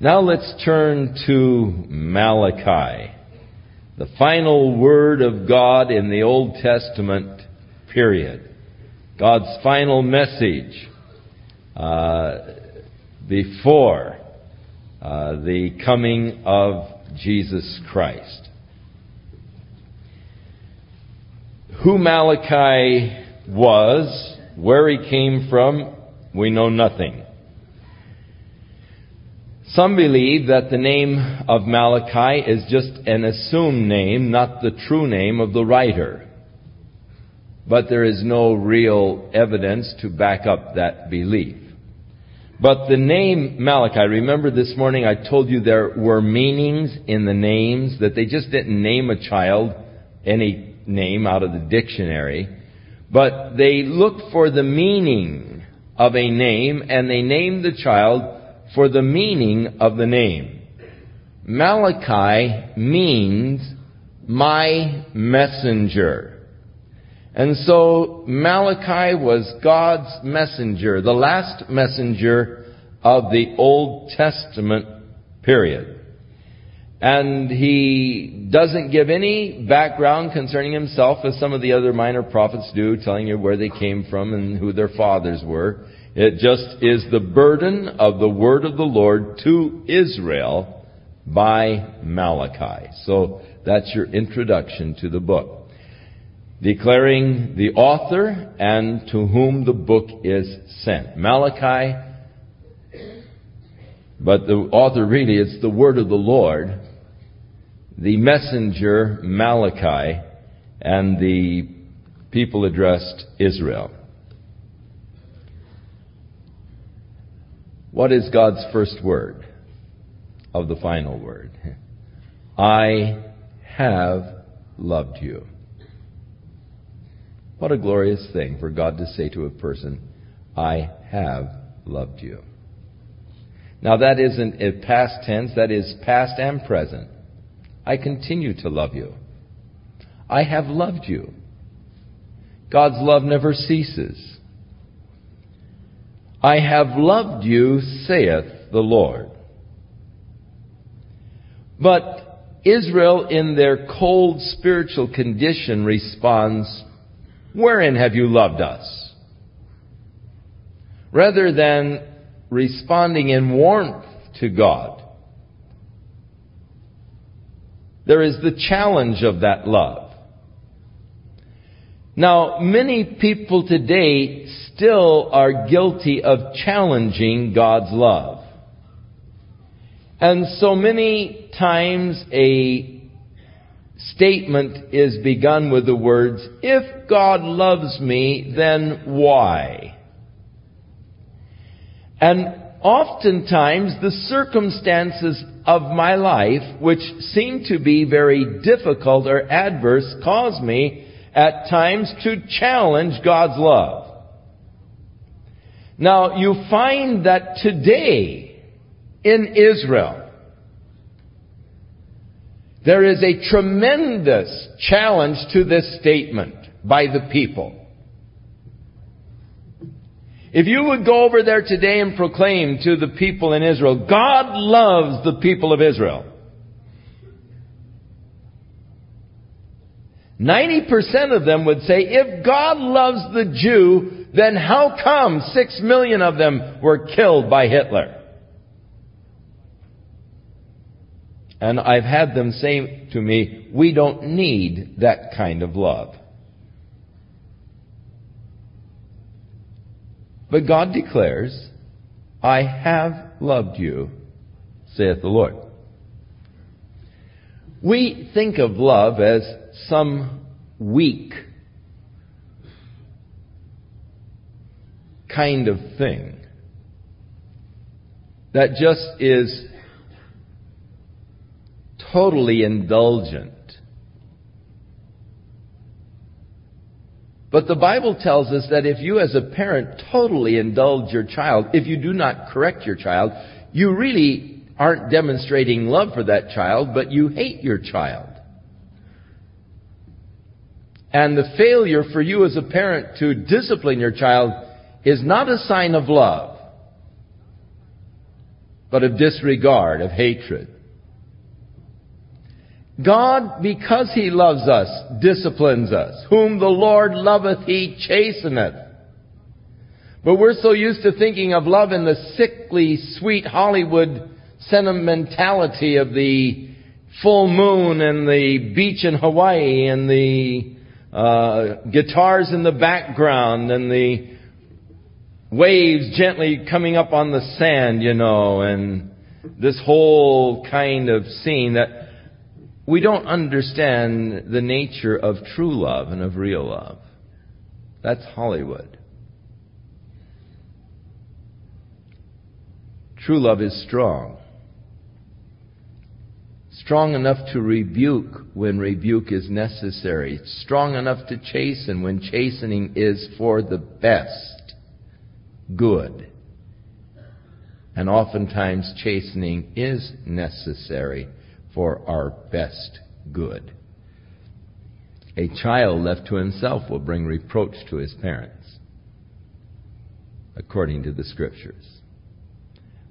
Now let's turn to Malachi, the final word of God in the Old Testament period. God's final message uh, before uh, the coming of Jesus Christ. Who Malachi was, where he came from, we know nothing. Some believe that the name of Malachi is just an assumed name, not the true name of the writer. But there is no real evidence to back up that belief. But the name Malachi, remember this morning I told you there were meanings in the names, that they just didn't name a child any name out of the dictionary, but they looked for the meaning of a name and they named the child for the meaning of the name. Malachi means my messenger. And so Malachi was God's messenger, the last messenger of the Old Testament period. And he doesn't give any background concerning himself as some of the other minor prophets do, telling you where they came from and who their fathers were. It just is the burden of the word of the Lord to Israel by Malachi. So that's your introduction to the book. Declaring the author and to whom the book is sent. Malachi, but the author really, it's the word of the Lord, the messenger Malachi, and the people addressed Israel. What is God's first word of the final word? I have loved you. What a glorious thing for God to say to a person, I have loved you. Now that isn't a past tense, that is past and present. I continue to love you. I have loved you. God's love never ceases. I have loved you, saith the Lord. But Israel, in their cold spiritual condition, responds, Wherein have you loved us? Rather than responding in warmth to God. There is the challenge of that love. Now, many people today still are guilty of challenging God's love. And so many times a statement is begun with the words, if God loves me, then why? And oftentimes the circumstances of my life, which seem to be very difficult or adverse, cause me at times to challenge God's love. Now, you find that today in Israel, there is a tremendous challenge to this statement by the people. If you would go over there today and proclaim to the people in Israel, God loves the people of Israel. 90% of them would say, if God loves the Jew, then how come six million of them were killed by Hitler? And I've had them say to me, we don't need that kind of love. But God declares, I have loved you, saith the Lord. We think of love as some weak kind of thing that just is totally indulgent. But the Bible tells us that if you as a parent totally indulge your child, if you do not correct your child, you really aren't demonstrating love for that child, but you hate your child. And the failure for you as a parent to discipline your child is not a sign of love. but of disregard, of hatred. God, because He loves us, disciplines us. Whom the Lord loveth, He chasteneth. But we're so used to thinking of love in the sickly, sweet Hollywood sentimentality of the full moon and the beach in Hawaii and the uh, guitars in the background and the waves gently coming up on the sand, you know, and this whole kind of scene that we don't understand the nature of true love and of real love. That's Hollywood. True love is strong. Strong enough to rebuke when rebuke is necessary. Strong enough to chasten when chastening is for the best good. And oftentimes chastening is necessary for our best good. A child left to himself will bring reproach to his parents, according to the scriptures.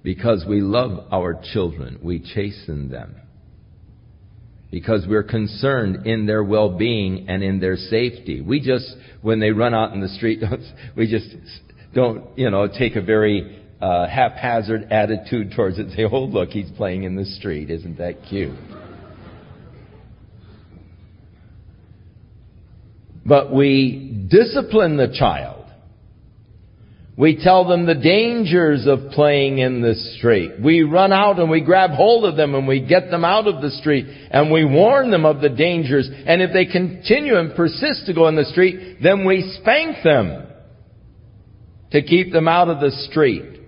Because we love our children, we chasten them. Because we're concerned in their well-being and in their safety. We just, when they run out in the street, we just don't, you know, take a very uh, haphazard attitude towards it. Say, oh, look, he's playing in the street. Isn't that cute? But we discipline the child. We tell them the dangers of playing in the street. We run out and we grab hold of them and we get them out of the street and we warn them of the dangers. And if they continue and persist to go in the street, then we spank them to keep them out of the street.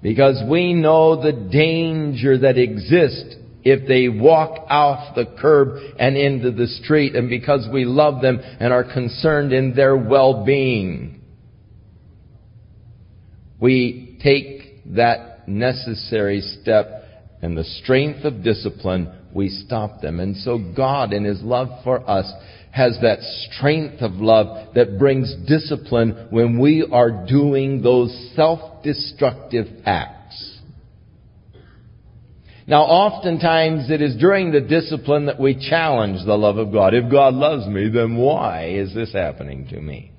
Because we know the danger that exists if they walk off the curb and into the street and because we love them and are concerned in their well-being. We take that necessary step and the strength of discipline, we stop them. And so God in His love for us has that strength of love that brings discipline when we are doing those self-destructive acts. Now oftentimes it is during the discipline that we challenge the love of God. If God loves me, then why is this happening to me?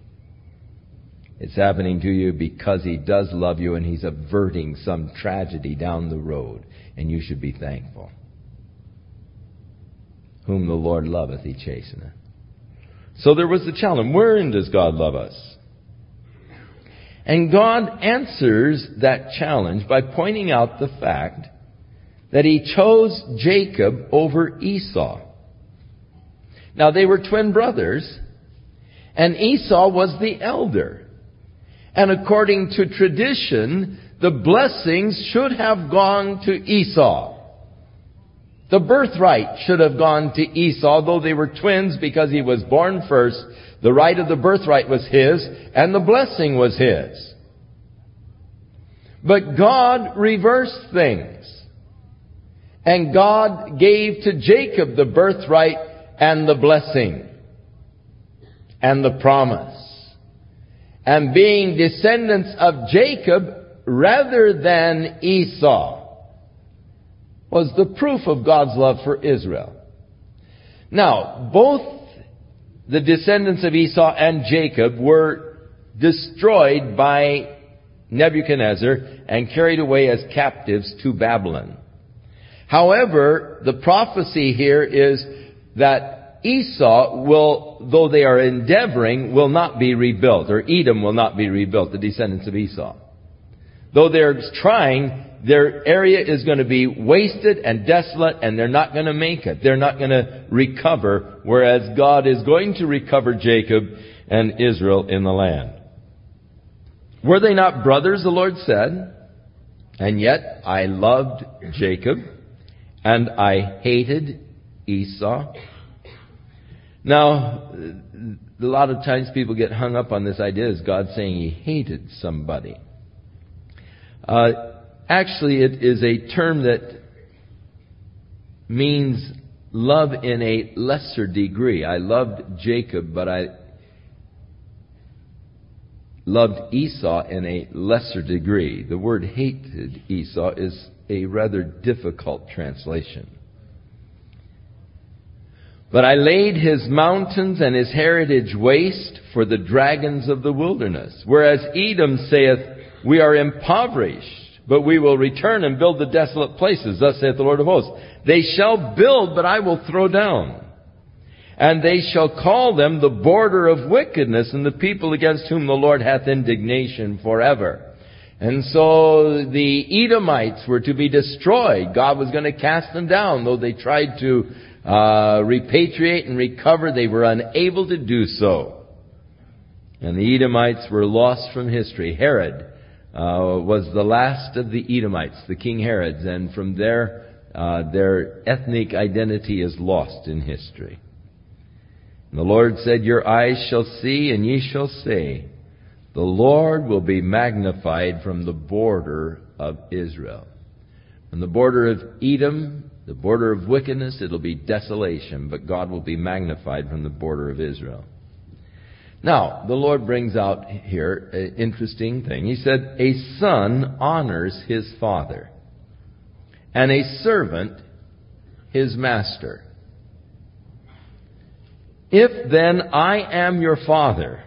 It's happening to you because He does love you and He's averting some tragedy down the road. And you should be thankful. Whom the Lord loveth, He chasteneth. So there was the challenge. Wherein does God love us? And God answers that challenge by pointing out the fact that He chose Jacob over Esau. Now they were twin brothers, and Esau was the elder. And according to tradition, the blessings should have gone to Esau. The birthright should have gone to Esau, though they were twins because he was born first. The right of the birthright was his, and the blessing was his. But God reversed things. And God gave to Jacob the birthright and the blessing and the promise. And being descendants of Jacob rather than Esau was the proof of God's love for Israel. Now, both the descendants of Esau and Jacob were destroyed by Nebuchadnezzar and carried away as captives to Babylon. However, the prophecy here is that Esau will, though they are endeavoring, will not be rebuilt, or Edom will not be rebuilt, the descendants of Esau. Though they're trying, their area is going to be wasted and desolate and they're not going to make it. They're not going to recover, whereas God is going to recover Jacob and Israel in the land. Were they not brothers, the Lord said? And yet I loved Jacob and I hated Esau. Now, a lot of times people get hung up on this idea as God saying he hated somebody. Uh, Actually, it is a term that means love in a lesser degree. I loved Jacob, but I loved Esau in a lesser degree. The word hated Esau is a rather difficult translation. But I laid his mountains and his heritage waste for the dragons of the wilderness. Whereas Edom saith, We are impoverished, but we will return and build the desolate places. Thus saith the Lord of hosts. They shall build, but I will throw down. And they shall call them the border of wickedness and the people against whom the Lord hath indignation forever. And so the Edomites were to be destroyed. God was going to cast them down, though they tried to uh, repatriate and recover, they were unable to do so. And the Edomites were lost from history. Herod uh, was the last of the Edomites, the King Herods, and from there, uh, their ethnic identity is lost in history. And the Lord said, Your eyes shall see, and ye shall say, The Lord will be magnified from the border of Israel. From the border of Edom the border of wickedness, it'll be desolation, but God will be magnified from the border of Israel. Now, the Lord brings out here an interesting thing. He said, A son honors his father, and a servant his master. If then I am your father,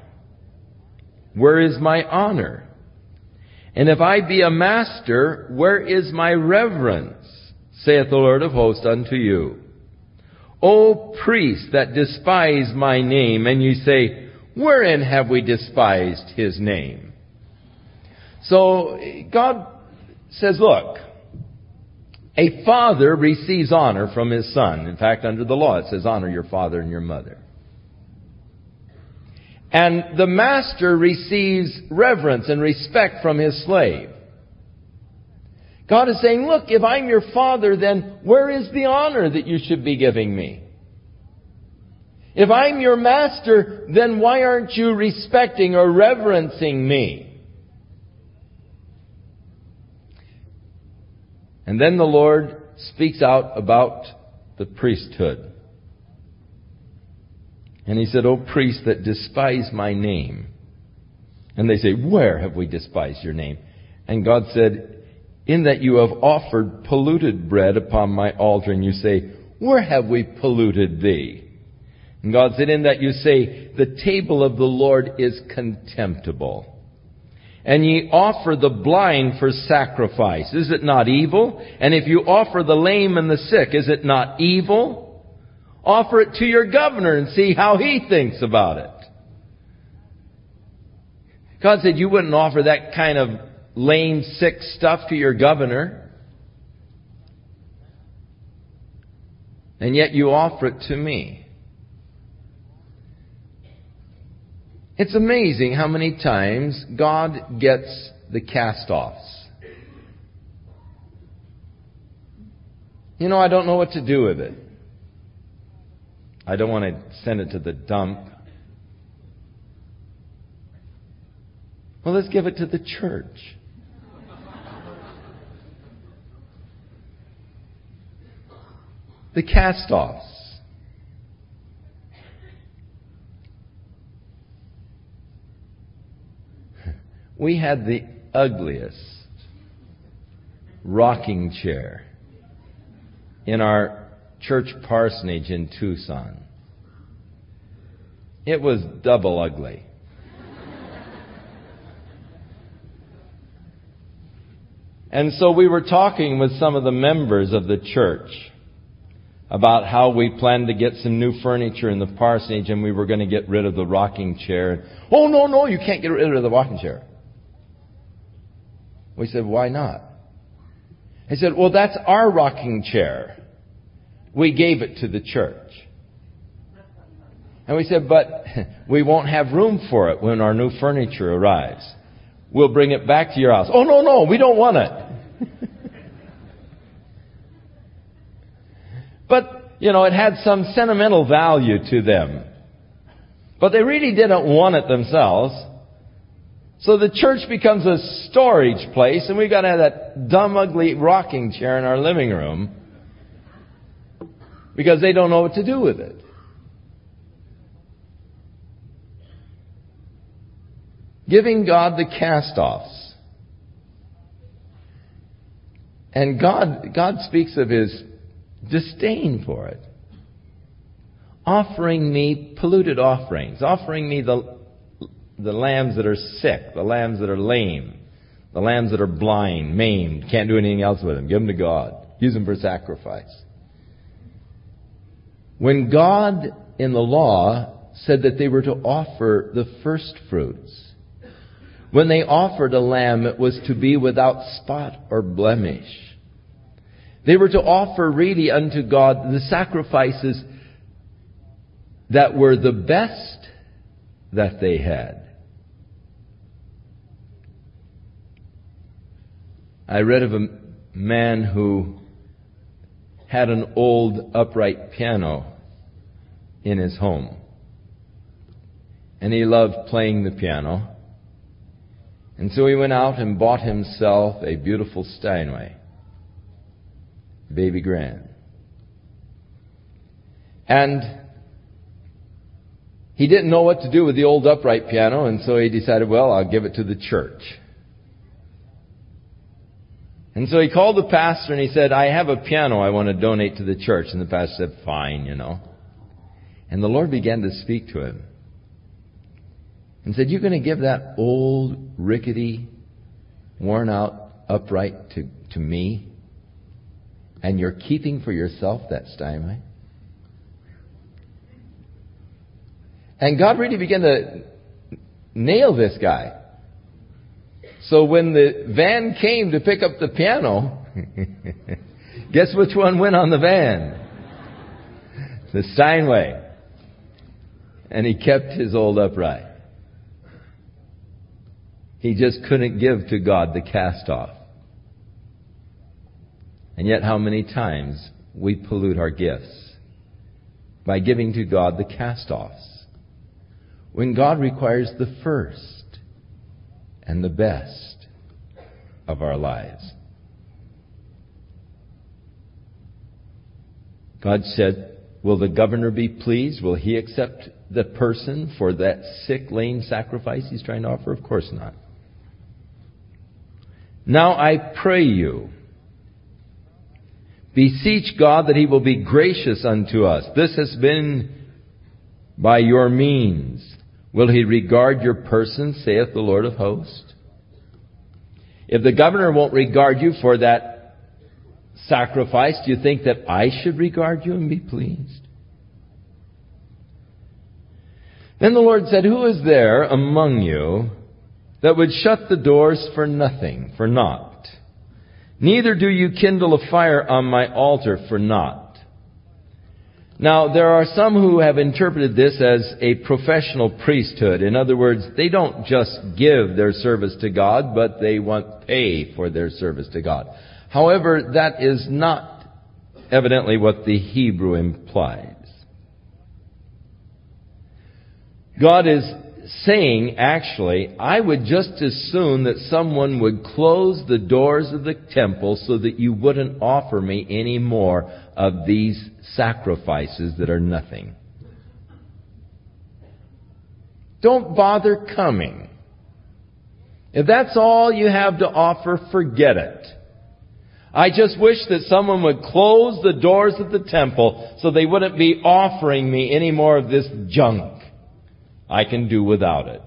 where is my honor? And if I be a master, where is my reverence? Saith the Lord of hosts unto you. O priests that despise my name, and you say, Wherein have we despised his name? So God says, Look, a father receives honor from his son. In fact, under the law it says, Honor your father and your mother. And the master receives reverence and respect from his slave. God is saying, look, if I'm your father, then where is the honor that you should be giving me? If I'm your master, then why aren't you respecting or reverencing me? And then the Lord speaks out about the priesthood. And he said, O priests that despise my name. And they say, Where have we despised your name? And God said, in that you have offered polluted bread upon my altar, and you say, Where have we polluted thee? And God said, In that you say, The table of the Lord is contemptible. And ye offer the blind for sacrifice. Is it not evil? And if you offer the lame and the sick, is it not evil? Offer it to your governor and see how he thinks about it. God said you wouldn't offer that kind of lame, sick stuff to your governor, and yet you offer it to me. It's amazing how many times God gets the cast offs. You know, I don't know what to do with it. I don't want to send it to the dump. Well, let's give it to the church. The cast offs. We had the ugliest rocking chair in our church parsonage in Tucson. It was double ugly. And so we were talking with some of the members of the church about how we planned to get some new furniture in the parsonage and we were going to get rid of the rocking chair. Oh, no, no, you can't get rid of the rocking chair. We said, why not? He said, well, that's our rocking chair. We gave it to the church. And we said, but we won't have room for it when our new furniture arrives. We'll bring it back to your house. Oh, no, no, we don't want it. But, you know, it had some sentimental value to them. But they really didn't want it themselves. So the church becomes a storage place, and we've got to have that dumb, ugly rocking chair in our living room because they don't know what to do with it. giving God the cast-offs. And God, God speaks of his disdain for it. Offering me polluted offerings, offering me the, the lambs that are sick, the lambs that are lame, the lambs that are blind, maimed, can't do anything else with them. Give them to God. Use them for sacrifice. When God in the law said that they were to offer the first fruits, when they offered a lamb, it was to be without spot or blemish. They were to offer really unto God the sacrifices that were the best that they had. I read of a man who had an old upright piano in his home. And he loved playing the piano. And so he went out and bought himself a beautiful Steinway baby grand. And he didn't know what to do with the old upright piano, and so he decided, well, I'll give it to the church. And so he called the pastor and he said, I have a piano I want to donate to the church. And the pastor said, fine, you know. And the Lord began to speak to him and said, You're going to give that old, rickety, worn out upright to, to me? And you're keeping for yourself that Steinway? And God really began to nail this guy. So when the van came to pick up the piano, guess which one went on the van? The Steinway. And he kept his old upright. He just couldn't give to God the cast off. And yet, how many times we pollute our gifts by giving to God the cast offs when God requires the first and the best of our lives. God said, Will the governor be pleased? Will he accept the person for that sick, lame sacrifice he's trying to offer? Of course not. Now I pray you, Beseech God that He will be gracious unto us. This has been by your means. Will He regard your person, saith the Lord of hosts? If the governor won't regard you for that sacrifice, do you think that I should regard you and be pleased? Then the Lord said, Who is there among you that would shut the doors for nothing, for naught? Neither do you kindle a fire on my altar for naught. Now, there are some who have interpreted this as a professional priesthood. In other words, they don't just give their service to God, but they want pay for their service to God. However, that is not evidently what the Hebrew implies. God is saying, actually, I would just as soon that someone would close the doors of the temple so that you wouldn't offer me any more of these sacrifices that are nothing. Don't bother coming. If that's all you have to offer, forget it. I just wish that someone would close the doors of the temple so they wouldn't be offering me any more of this junk. I can do without it.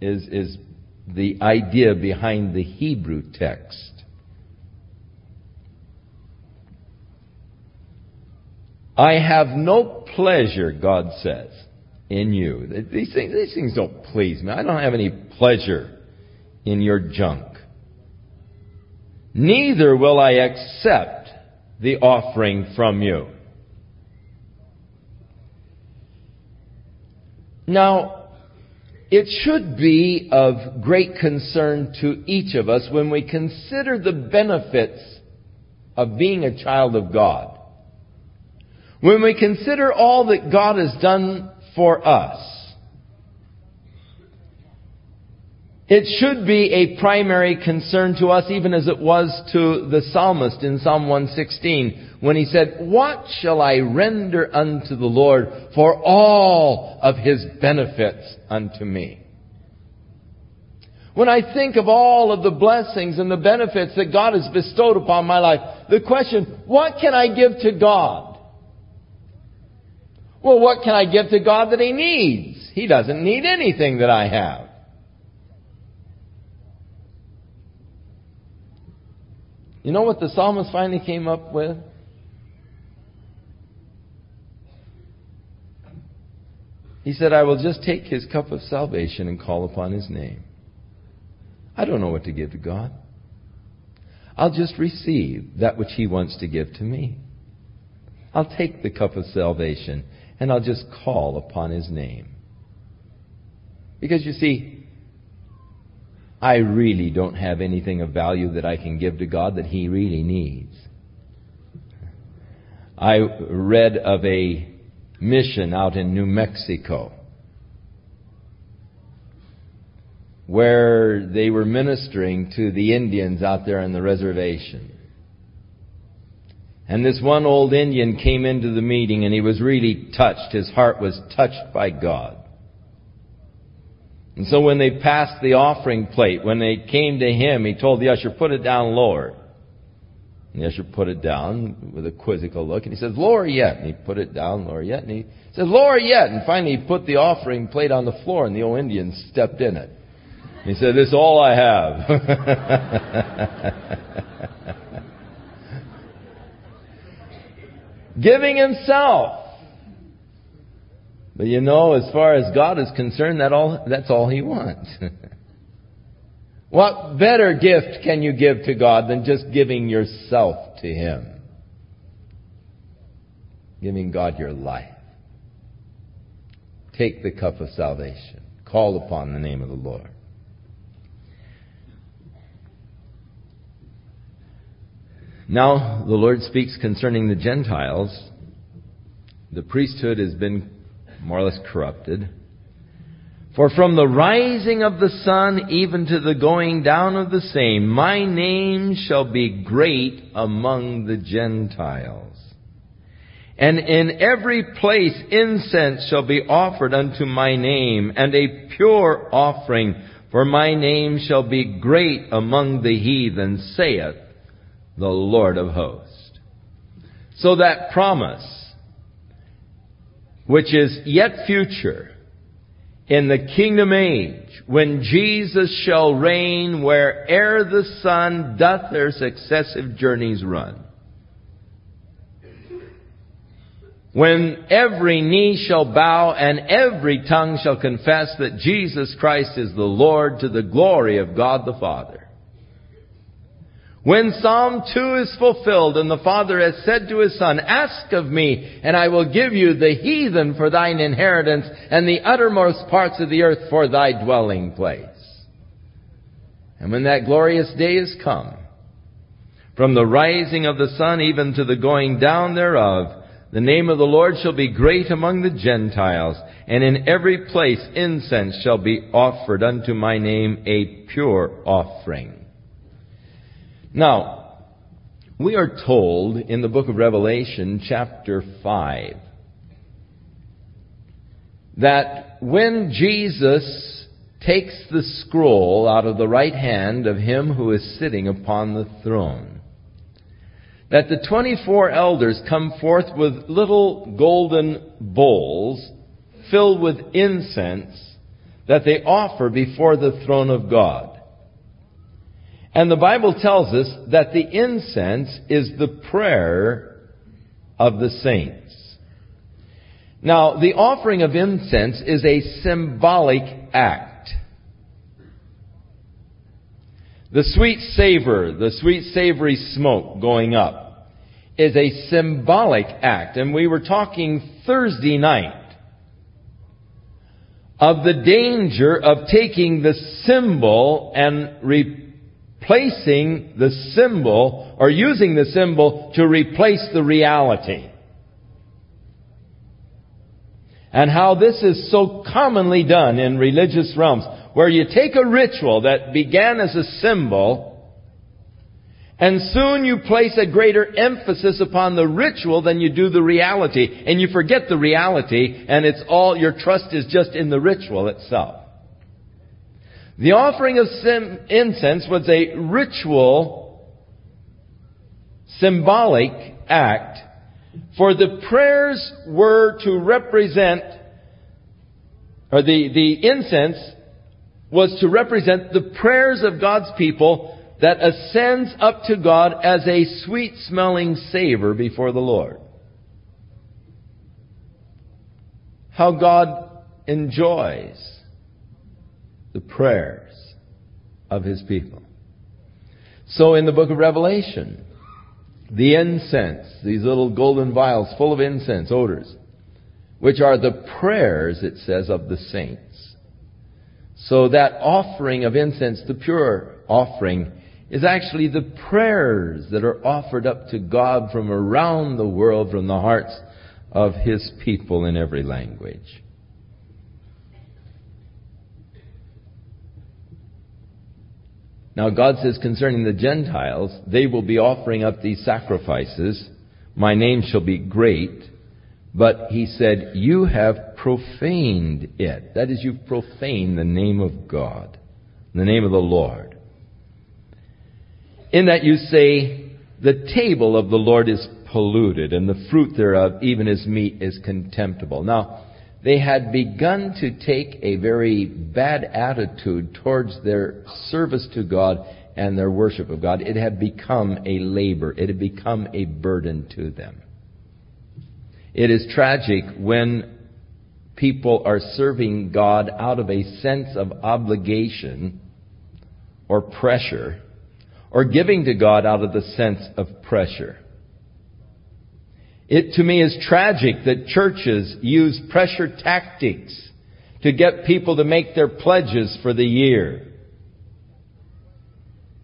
Is, is the idea behind the Hebrew text. I have no pleasure, God says, in you. These things, these things don't please me. I don't have any pleasure in your junk. Neither will I accept the offering from you. Now, it should be of great concern to each of us when we consider the benefits of being a child of God. When we consider all that God has done for us. It should be a primary concern to us, even as it was to the psalmist in Psalm 116, when he said, What shall I render unto the Lord for all of his benefits unto me? when I think of all of the blessings and the benefits that God has bestowed upon my life, the question, what can I give to God? Well, what can I give to God that He needs? He doesn't need anything that I have. You know what the psalmist finally came up with? He said, I will just take his cup of salvation and call upon his name. I don't know what to give to God. I'll just receive that which He wants to give to me. I'll take the cup of salvation and I'll just call upon His name. Because you see, I really don't have anything of value that I can give to God that He really needs. I read of a mission out in New Mexico where they were ministering to the Indians out there on the reservation. And this one old Indian came into the meeting and he was really touched. His heart was touched by God. And so when they passed the offering plate, when they came to him, he told the usher, put it down lower. And the usher put it down with a quizzical look and he says, lower yet. And he put it down lower yet. And he says, lower yet. And finally he put the offering plate on the floor and the old Indian stepped in it. He said, This is all I have. Giving himself. But you know, as far as God is concerned, that all, that's all he wants. what better gift can you give to God than just giving yourself to him? Giving God your life. Take the cup of salvation. Call upon the name of the Lord. Now, the Lord speaks concerning the Gentiles. The priesthood has been more or less corrupted. For from the rising of the sun even to the going down of the same, my name shall be great among the Gentiles. And in every place incense shall be offered unto my name, and a pure offering, for my name shall be great among the heathen, saith the Lord of hosts. So that promise, which is yet future, in the kingdom age, when Jesus shall reign where'er the sun doth their successive journeys run. When every knee shall bow and every tongue shall confess that Jesus Christ is the Lord to the glory of God the Father. When Psalm 2 is fulfilled and the Father has said to his Son, Ask of me, and I will give you the heathen for thine inheritance and the uttermost parts of the earth for thy dwelling place. And when that glorious day is come, from the rising of the sun even to the going down thereof, the name of the Lord shall be great among the Gentiles, and in every place incense shall be offered unto my name a pure offering. Now, we are told in the book of Revelation, chapter 5, that when Jesus takes the scroll out of the right hand of him who is sitting upon the throne, that the 24 elders come forth with little golden bowls filled with incense that they offer before the throne of God. And the Bible tells us that the incense is the prayer of the saints. Now, the offering of incense is a symbolic act. The sweet savor, the sweet savory smoke going up is a symbolic act. And we were talking Thursday night of the danger of taking the symbol and re- placing the symbol or using the symbol to replace the reality. And how this is so commonly done in religious realms, where you take a ritual that began as a symbol, and soon you place a greater emphasis upon the ritual than you do the reality, and you forget the reality, and it's all, your trust is just in the ritual itself. The offering of incense was a ritual, symbolic act, for the prayers were to represent, or the, the incense was to represent the prayers of God's people that ascends up to God as a sweet smelling savor before the Lord. How God enjoys the prayers of His people. So in the book of Revelation, the incense, these little golden vials full of incense, odors, which are the prayers, it says, of the saints. So that offering of incense, the pure offering, is actually the prayers that are offered up to God from around the world, from the hearts of His people in every language. Now, God says concerning the Gentiles, they will be offering up these sacrifices. My name shall be great. But he said, You have profaned it. That is, you've profaned the name of God, the name of the Lord. In that you say, The table of the Lord is polluted, and the fruit thereof, even his meat, is contemptible. Now, they had begun to take a very bad attitude towards their service to God and their worship of God. It had become a labor. It had become a burden to them. It is tragic when people are serving God out of a sense of obligation or pressure, or giving to God out of the sense of pressure. It to me is tragic that churches use pressure tactics to get people to make their pledges for the year.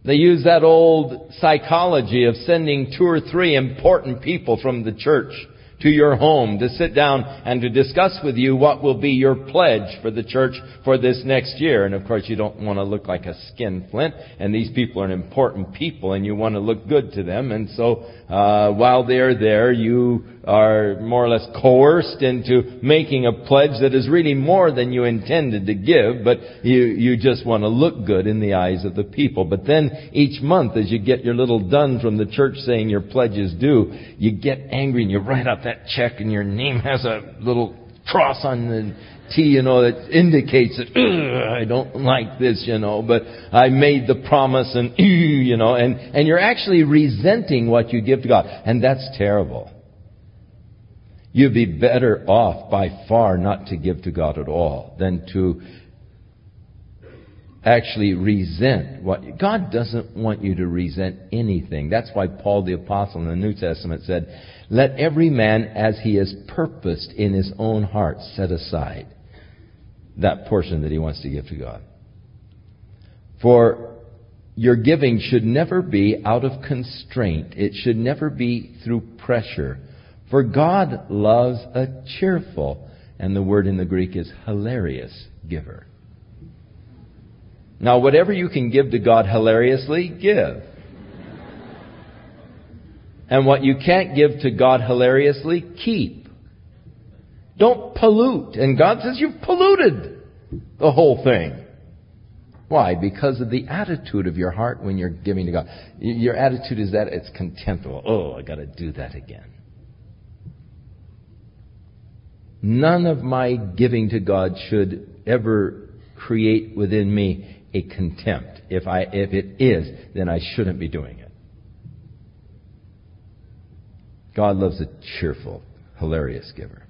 They use that old psychology of sending two or three important people from the church to your home to sit down and to discuss with you what will be your pledge for the church for this next year. And of course, you don't want to look like a skinflint, and these people are an important people, and you want to look good to them. And so, uh, while they're there, you are more or less coerced into making a pledge that is really more than you intended to give, but you, you just want to look good in the eyes of the people. But then each month, as you get your little dun from the church saying your pledge is due, you get angry and you write out that check and your name has a little cross on the T, you know, that indicates that I don't like this, you know, but I made the promise and you know, and and you're actually resenting what you give to God, and that's terrible. You'd be better off by far not to give to God at all than to actually resent what God doesn't want you to resent anything. That's why Paul the apostle in the New Testament said, "Let every man as he has purposed in his own heart set aside that portion that he wants to give to God." For your giving should never be out of constraint. It should never be through pressure for God loves a cheerful, and the word in the Greek is hilarious giver. Now, whatever you can give to God hilariously, give. And what you can't give to God hilariously, keep. Don't pollute. And God says you've polluted the whole thing. Why? Because of the attitude of your heart when you're giving to God. Your attitude is that it's contemptible. Oh, I gotta do that again. None of my giving to God should ever create within me a contempt. If I, if it is, then I shouldn't be doing it. God loves a cheerful, hilarious giver.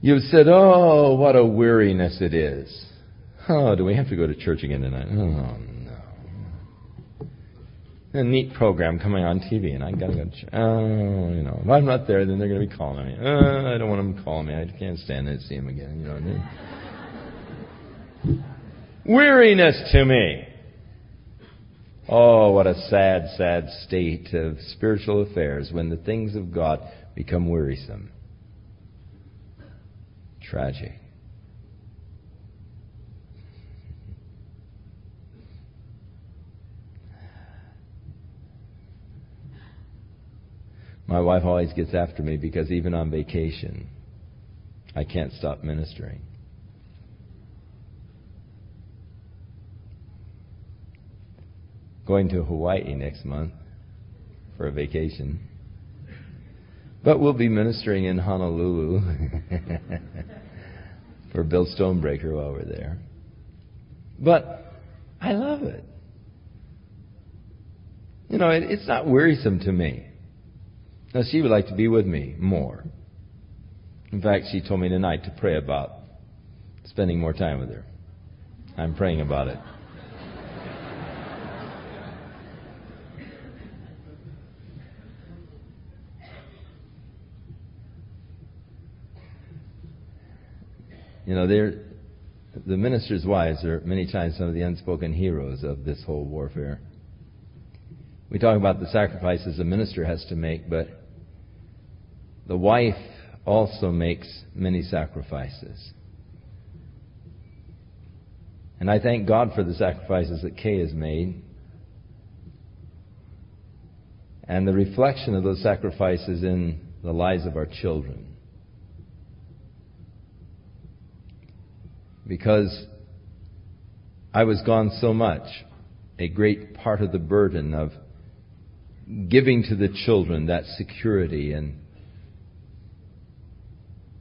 You've said, oh, what a weariness it is. Oh, do we have to go to church again tonight? Oh, no. a neat program coming on TV, and I gotta go. Ch- oh, you know, if I'm not there, then they're gonna be calling me. Uh, I don't want them to call me. I can't stand it. See them again. You know what I mean? Weariness to me. Oh, what a sad, sad state of spiritual affairs when the things of God become wearisome. Tragic. My wife always gets after me because even on vacation, I can't stop ministering. Going to Hawaii next month for a vacation. But we'll be ministering in Honolulu for Bill Stonebraker while we're there. But I love it. You know, it, it's not wearisome to me. Now, she would like to be with me more. In fact, she told me tonight to pray about spending more time with her. I'm praying about it. You know, the ministers' wives are many times some of the unspoken heroes of this whole warfare. We talk about the sacrifices a minister has to make, but the wife also makes many sacrifices. And I thank God for the sacrifices that Kay has made. And the reflection of those sacrifices in the lives of our children. Because I was gone so much, a great part of the burden of giving to the children that security and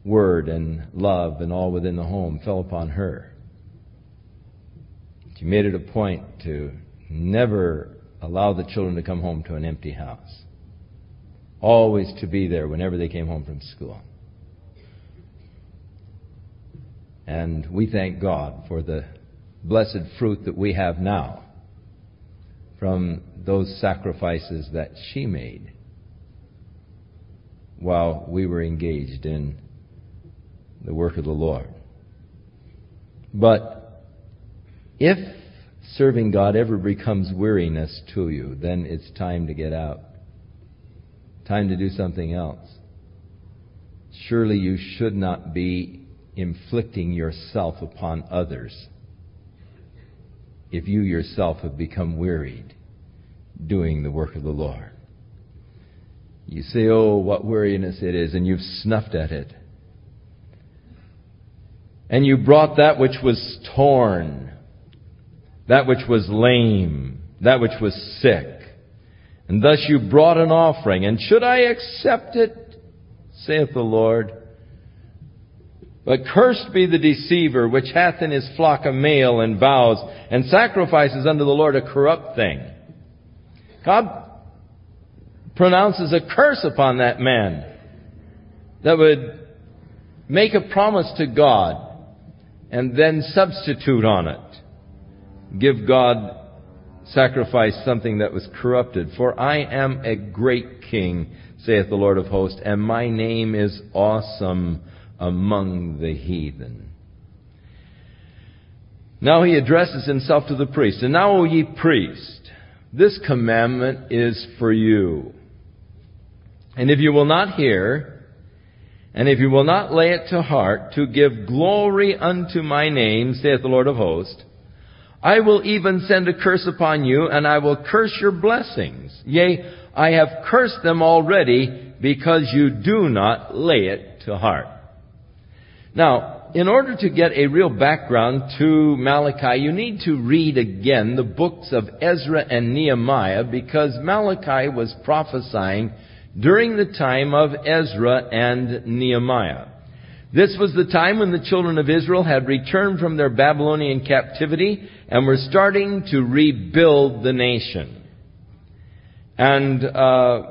word and love and all within the home fell upon her. She made it a point to never allow the children to come home to an empty house. Always to be there whenever they came home from school. And we thank God for the blessed fruit that we have now from those sacrifices that she made while we were engaged in the work of the Lord. But if serving God ever becomes weariness to you, then it's time to get out. Time to do something else. Surely you should not be inflicting yourself upon others if you yourself have become wearied doing the work of the Lord. You say, Oh, what weariness it is, and you've snuffed at it. And you brought that which was torn, that which was lame, that which was sick. And thus you brought an offering. And should I accept it, saith the Lord, but cursed be the deceiver which hath in his flock a male and vows and sacrifices unto the Lord a corrupt thing. God pronounces a curse upon that man that would make a promise to God and then substitute on it. Give God sacrifice something that was corrupted. For I am a great king, saith the Lord of hosts, and my name is awesome among the heathen. Now he addresses himself to the priest. And now, O ye priests, this commandment is for you. And if you will not hear, and if you will not lay it to heart, to give glory unto my name, saith the Lord of hosts, I will even send a curse upon you, and I will curse your blessings. Yea, I have cursed them already, because you do not lay it to heart. Now, in order to get a real background to Malachi, you need to read again the books of Ezra and Nehemiah because Malachi was prophesying during the time of Ezra and Nehemiah. This was the time when the children of Israel had returned from their Babylonian captivity and were starting to rebuild the nation. And uh,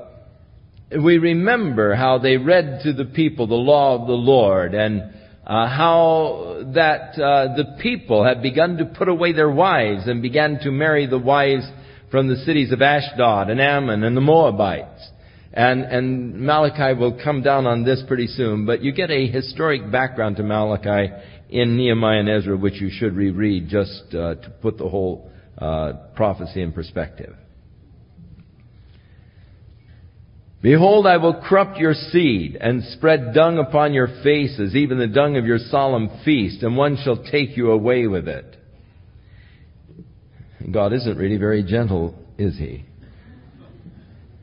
we remember how they read to the people the law of the Lord and uh, how that uh, the people had begun to put away their wives and began to marry the wives from the cities of Ashdod and Ammon and the Moabites. And, and Malachi will come down on this pretty soon, but you get a historic background to Malachi in Nehemiah and Ezra, which you should reread just uh, to put the whole uh, prophecy in perspective. Behold, I will corrupt your seed and spread dung upon your faces, even the dung of your solemn feast, and one shall take you away with it. God isn't really very gentle, is he?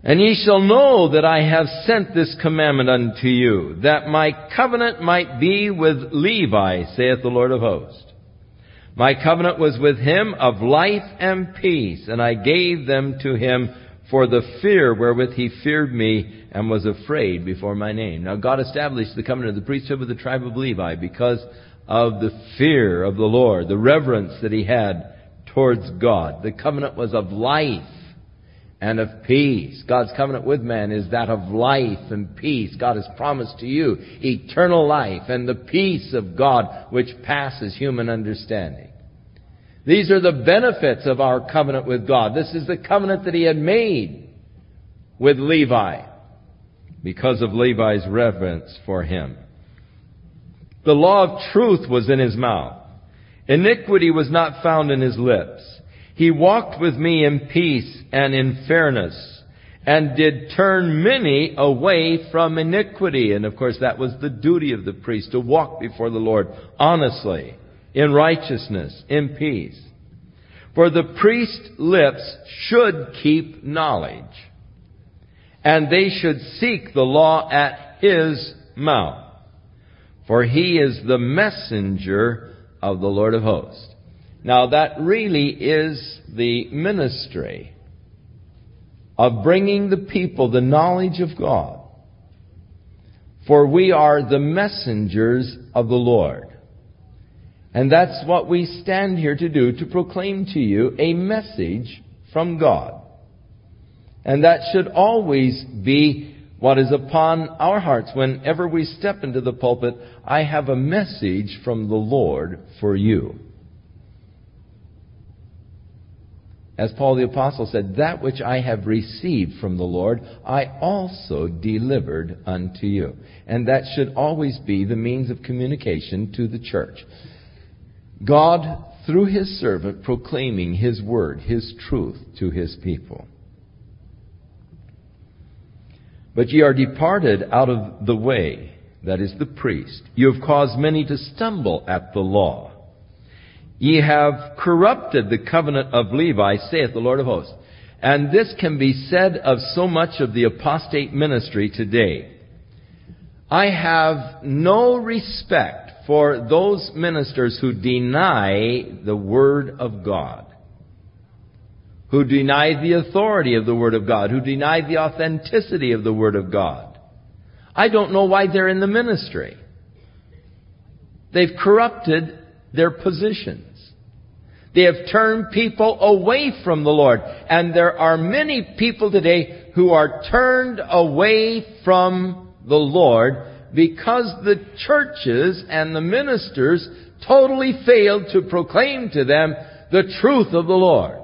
And ye shall know that I have sent this commandment unto you, that my covenant might be with Levi, saith the Lord of hosts. My covenant was with him of life and peace, and I gave them to him for the fear wherewith he feared me and was afraid before my name. Now God established the covenant of the priesthood with the tribe of Levi because of the fear of the Lord, the reverence that he had towards God. The covenant was of life and of peace. God's covenant with man is that of life and peace. God has promised to you eternal life and the peace of God which passes human understanding. These are the benefits of our covenant with God. This is the covenant that he had made with Levi because of Levi's reverence for him. The law of truth was in his mouth. Iniquity was not found in his lips. He walked with me in peace and in fairness and did turn many away from iniquity. And of course that was the duty of the priest to walk before the Lord honestly in righteousness, in peace. For the priest's lips should keep knowledge, and they should seek the law at his mouth. For he is the messenger of the Lord of hosts. Now that really is the ministry of bringing the people the knowledge of God. For we are the messengers of the Lord. And that's what we stand here to do, to proclaim to you a message from God. And that should always be what is upon our hearts whenever we step into the pulpit. I have a message from the Lord for you. As Paul the Apostle said, that which I have received from the Lord, I also delivered unto you. And that should always be the means of communication to the church. God, through His servant, proclaiming His word, His truth to His people. But ye are departed out of the way, that is the priest. You have caused many to stumble at the law. Ye have corrupted the covenant of Levi, saith the Lord of hosts. And this can be said of so much of the apostate ministry today. I have no respect for those ministers who deny the Word of God, who deny the authority of the Word of God, who deny the authenticity of the Word of God. I don't know why they're in the ministry. They've corrupted their positions. They have turned people away from the Lord. And there are many people today who are turned away from the Lord because the churches and the ministers totally failed to proclaim to them the truth of the Lord.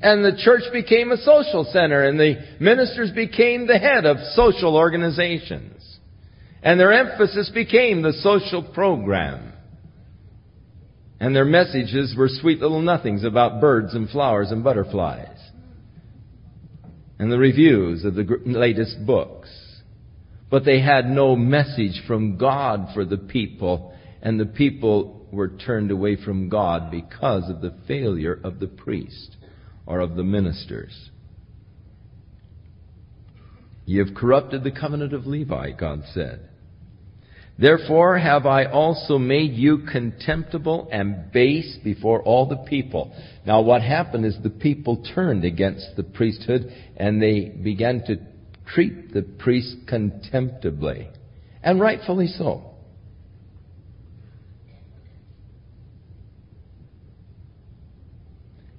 And the church became a social center and the ministers became the head of social organizations. And their emphasis became the social program. And their messages were sweet little nothings about birds and flowers and butterflies. And the reviews of the latest books. But they had no message from God for the people, and the people were turned away from God because of the failure of the priest or of the ministers. Ye have corrupted the covenant of Levi, God said. Therefore have I also made you contemptible and base before all the people. Now what happened is the people turned against the priesthood and they began to treat the priest contemptibly, and rightfully so.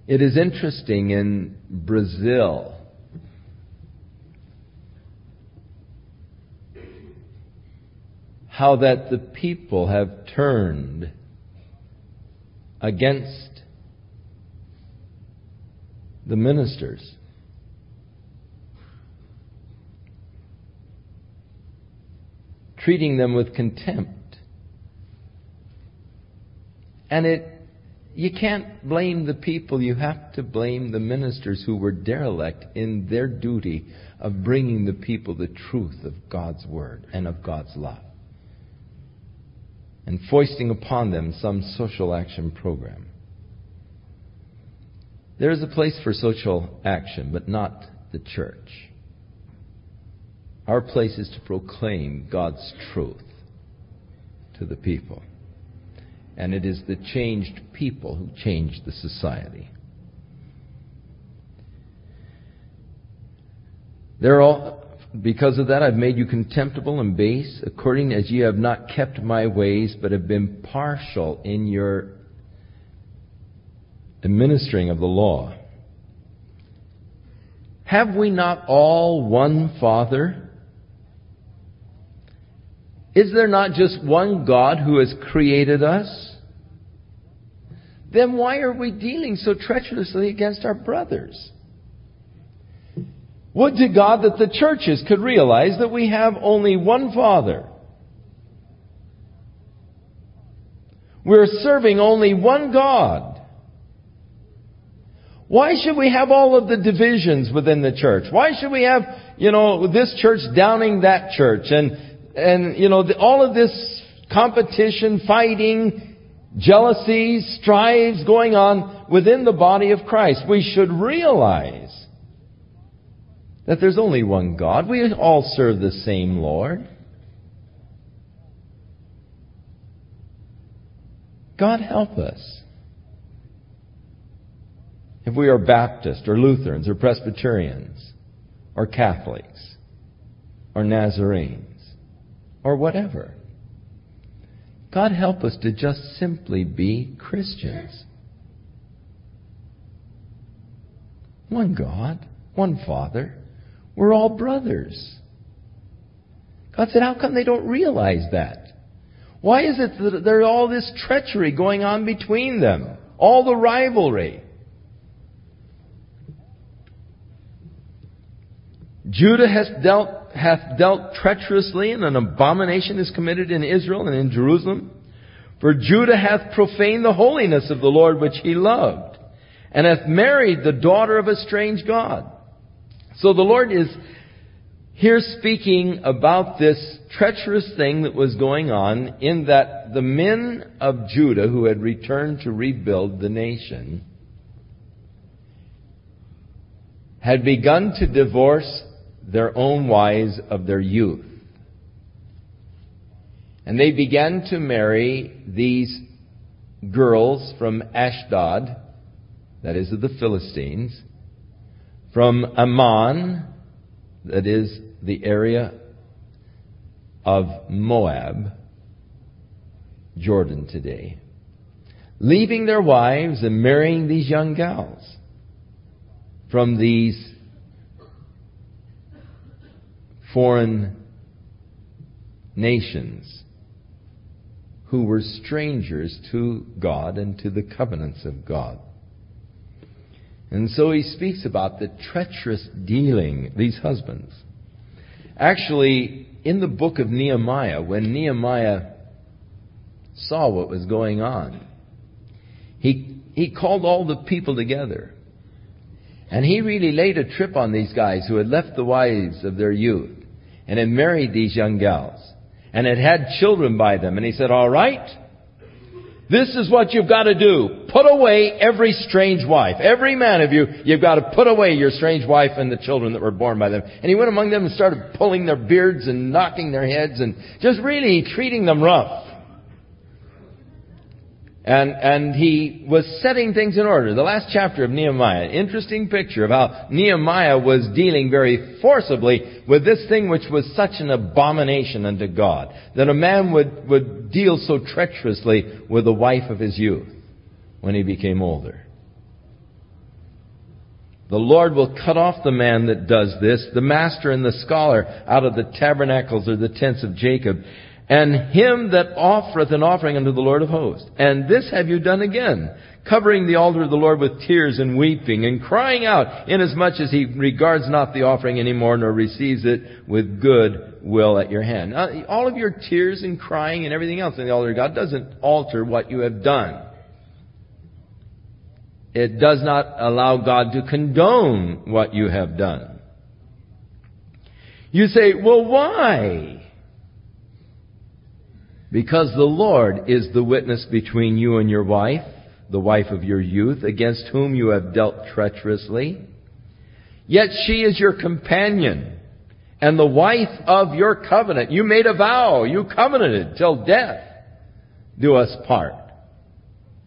It is interesting in Brazil. How that the people have turned against the ministers. Treating them with contempt. And it, you can't blame the people, you have to blame the ministers who were derelict in their duty of bringing the people the truth of God's Word and of God's love. And foisting upon them some social action program. There is a place for social action, but not the church. Our place is to proclaim God's truth to the people. And it is the changed people who change the society. They're all, because of that, I've made you contemptible and base, according as ye have not kept my ways, but have been partial in your administering of the law. Have we not all one Father? Is there not just one God who has created us? Then why are we dealing so treacherously against our brothers? Would to God that the churches could realize that we have only one Father. We're serving only one God. Why should we have all of the divisions within the church? Why should we have, you know, this church downing that church and, and, you know, the, all of this competition, fighting, jealousies, strives going on within the body of Christ? We should realize that there's only one God. We all serve the same Lord. God help us. If we are Baptist or Lutherans or Presbyterians or Catholics or Nazarenes or whatever, God help us to just simply be Christians. One God, one Father. We're all brothers. God said, how come they don't realize that? Why is it that there's all this treachery going on between them? All the rivalry. Judah has dealt, hath dealt treacherously, and an abomination is committed in Israel and in Jerusalem. For Judah hath profaned the holiness of the Lord which he loved, and hath married the daughter of a strange God. So the Lord is here speaking about this treacherous thing that was going on in that the men of Judah who had returned to rebuild the nation had begun to divorce their own wives of their youth. And they began to marry these girls from Ashdod, that is of the Philistines, from Ammon, that is the area of Moab, Jordan today, leaving their wives and marrying these young gals from these foreign nations who were strangers to God and to the covenants of God. And so he speaks about the treacherous dealing, these husbands. Actually, in the book of Nehemiah, when Nehemiah saw what was going on, he, he called all the people together. And he really laid a trip on these guys who had left the wives of their youth and had married these young gals and had had children by them. And he said, all right, this is what you've got to do. Put away every strange wife. Every man of you, you've got to put away your strange wife and the children that were born by them. And he went among them and started pulling their beards and knocking their heads and just really treating them rough. And, and he was setting things in order. The last chapter of Nehemiah, interesting picture of how Nehemiah was dealing very forcibly with this thing which was such an abomination unto God. That a man would, would deal so treacherously with the wife of his youth when he became older. The Lord will cut off the man that does this, the master and the scholar, out of the tabernacles or the tents of Jacob, and him that offereth an offering unto the Lord of hosts. And this have you done again, covering the altar of the Lord with tears and weeping, and crying out, inasmuch as he regards not the offering any more, nor receives it with good will at your hand. Now, all of your tears and crying and everything else in the altar of God doesn't alter what you have done. It does not allow God to condone what you have done. You say, well, why? Because the Lord is the witness between you and your wife, the wife of your youth, against whom you have dealt treacherously. Yet she is your companion and the wife of your covenant. You made a vow. You covenanted till death do us part.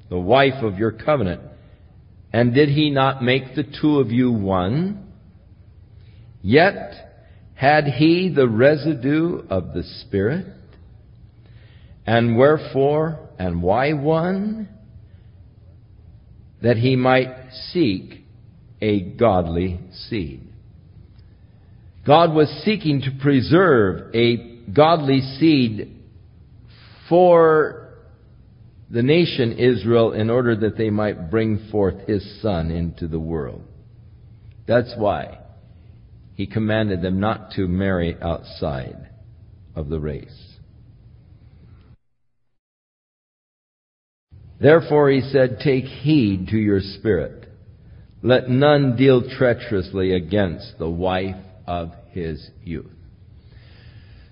the wife of your covenant. And did he not make the two of you one? Yet had he the residue of the Spirit? And wherefore and why one? That he might seek a godly seed. God was seeking to preserve a godly seed for the nation Israel in order that they might bring forth his son into the world. That's why he commanded them not to marry outside of the race. Therefore he said, Take heed to your spirit. Let none deal treacherously against the wife of his youth.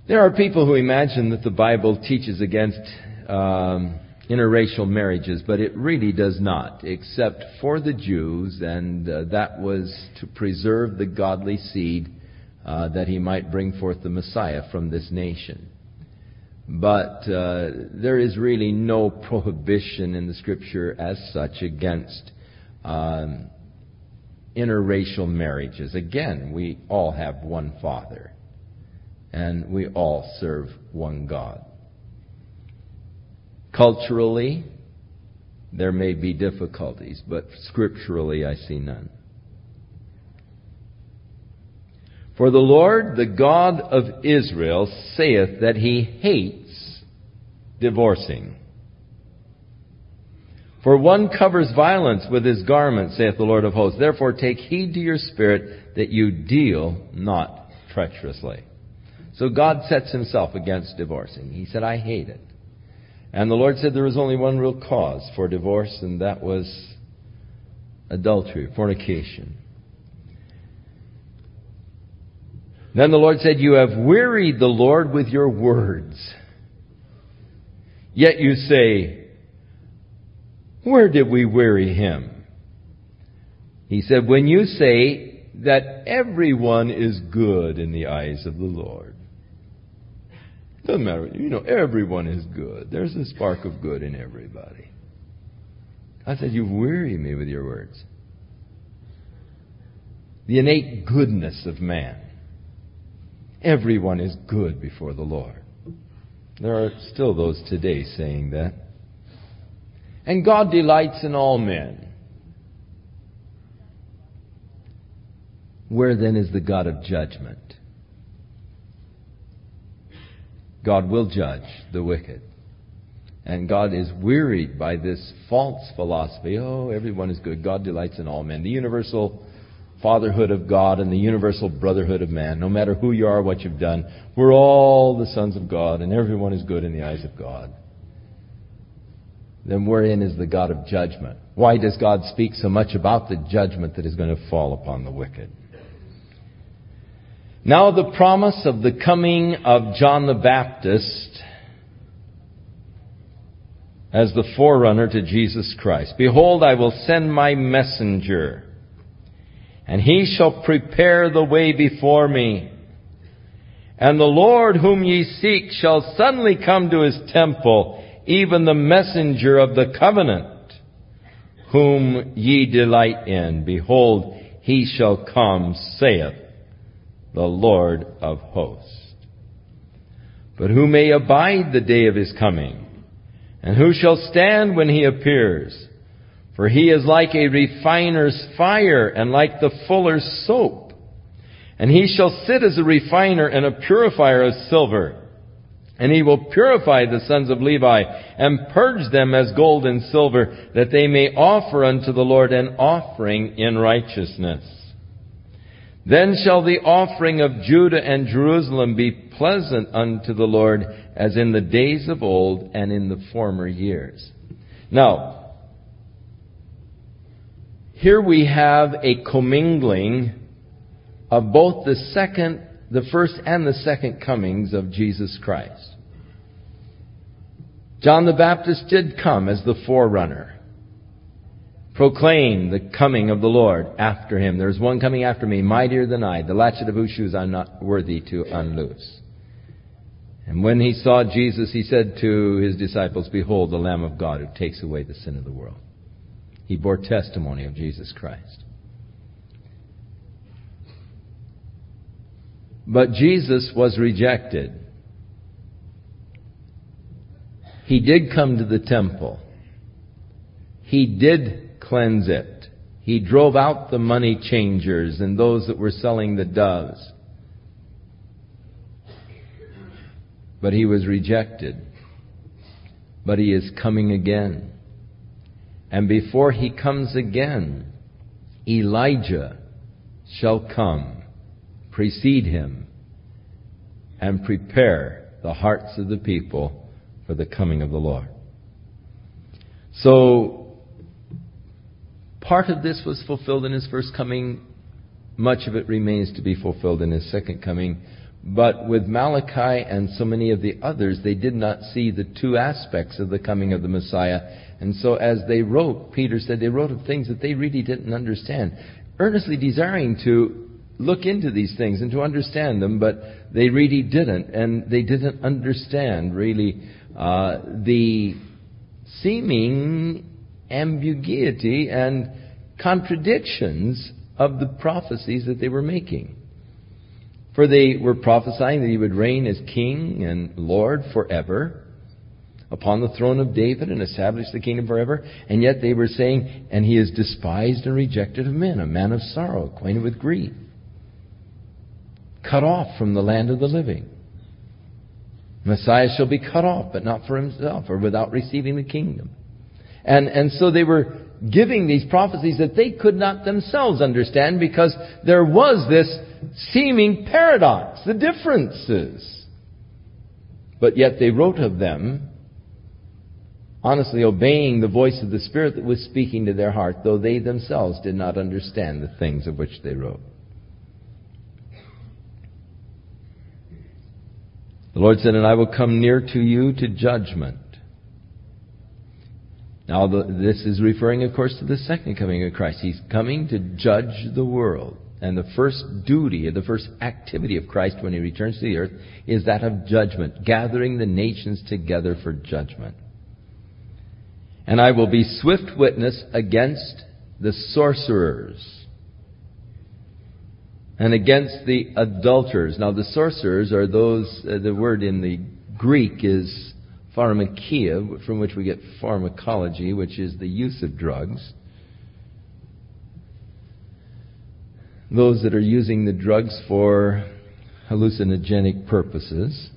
There are people who imagine that the Bible teaches against um, interracial marriages, but it really does not, except for the Jews, and uh, that was to preserve the godly seed uh, that he might bring forth the Messiah from this nation. But uh, there is really no prohibition in the Scripture as such against um, interracial marriages. Again, we all have one Father and we all serve one God. Culturally, there may be difficulties, but scripturally I see none. For the Lord, the God of Israel, saith that he hates divorcing. For one covers violence with his garment, saith the Lord of hosts. Therefore take heed to your spirit that you deal not treacherously. So God sets himself against divorcing. He said, I hate it. And the Lord said there was only one real cause for divorce, and that was adultery, fornication. Then the Lord said, You have wearied the Lord with your words. Yet you say, Where did we weary him? He said, When you say that everyone is good in the eyes of the Lord. Doesn't matter. You know, everyone is good. There's a spark of good in everybody. I said, You weary me with your words. The innate goodness of man. Everyone is good before the Lord. There are still those today saying that. And God delights in all men. Where then is the God of judgment? God will judge the wicked. And God is wearied by this false philosophy. Oh, everyone is good. God delights in all men. The universal fatherhood of God and the universal brotherhood of man. No matter who you are, what you've done, we're all the sons of God and everyone is good in the eyes of God. Then wherein is the God of judgment? Why does God speak so much about the judgment that is going to fall upon the wicked? Now the promise of the coming of John the Baptist as the forerunner to Jesus Christ. Behold, I will send my messenger, and he shall prepare the way before me. And the Lord whom ye seek shall suddenly come to his temple, even the messenger of the covenant, whom ye delight in. Behold, he shall come, saith the Lord of hosts. But who may abide the day of his coming? And who shall stand when he appears? For he is like a refiner's fire and like the fuller's soap. And he shall sit as a refiner and a purifier of silver. And he will purify the sons of Levi and purge them as gold and silver that they may offer unto the Lord an offering in righteousness. Then shall the offering of Judah and Jerusalem be pleasant unto the Lord as in the days of old and in the former years. Now, here we have a commingling of both the second, the first and the second comings of Jesus Christ. John the Baptist did come as the forerunner proclaim the coming of the Lord after him. There's one coming after me, mightier than I, the latchet of whose shoes I'm not worthy to unloose. And when he saw Jesus, he said to his disciples, Behold, the Lamb of God who takes away the sin of the world. He bore testimony of Jesus Christ. But Jesus was rejected. He did come to the temple. He did cleanse it. He drove out the money changers and those that were selling the doves. But he was rejected. But he is coming again. And before he comes again, Elijah shall come, precede him, and prepare the hearts of the people for the coming of the Lord. So, part of this was fulfilled in his first coming. Much of it remains to be fulfilled in his second coming. But with Malachi and so many of the others, they did not see the two aspects of the coming of the Messiah. And so as they wrote, Peter said they wrote of things that they really didn't understand, earnestly desiring to look into these things and to understand them, but they really didn't. And they didn't understand, really, uh, the seeming ambiguity and contradictions of the prophecies that they were making. For they were prophesying that he would reign as king and Lord forever upon the throne of David and establish the kingdom forever. And yet they were saying, and he is despised and rejected of men, a man of sorrow, acquainted with grief, cut off from the land of the living. Messiah shall be cut off, but not for himself, or without receiving the kingdom. And, and so they were giving these prophecies that they could not themselves understand because there was this seeming paradox, the differences. But yet they wrote of them, honestly obeying the voice of the Spirit that was speaking to their heart, though they themselves did not understand the things of which they wrote. The Lord said, And I will come near to you to judgment. Now, this is referring, of course, to the second coming of Christ. He's coming to judge the world. And the first duty, the first activity of Christ when he returns to the earth is that of judgment, gathering the nations together for judgment. And I will be swift witness against the sorcerers and against the adulterers. Now, the sorcerers are those, uh, the word in the Greek is pharmakia, from which we get pharmacology, which is the use of drugs. Those that are using the drugs for hallucinogenic purposes,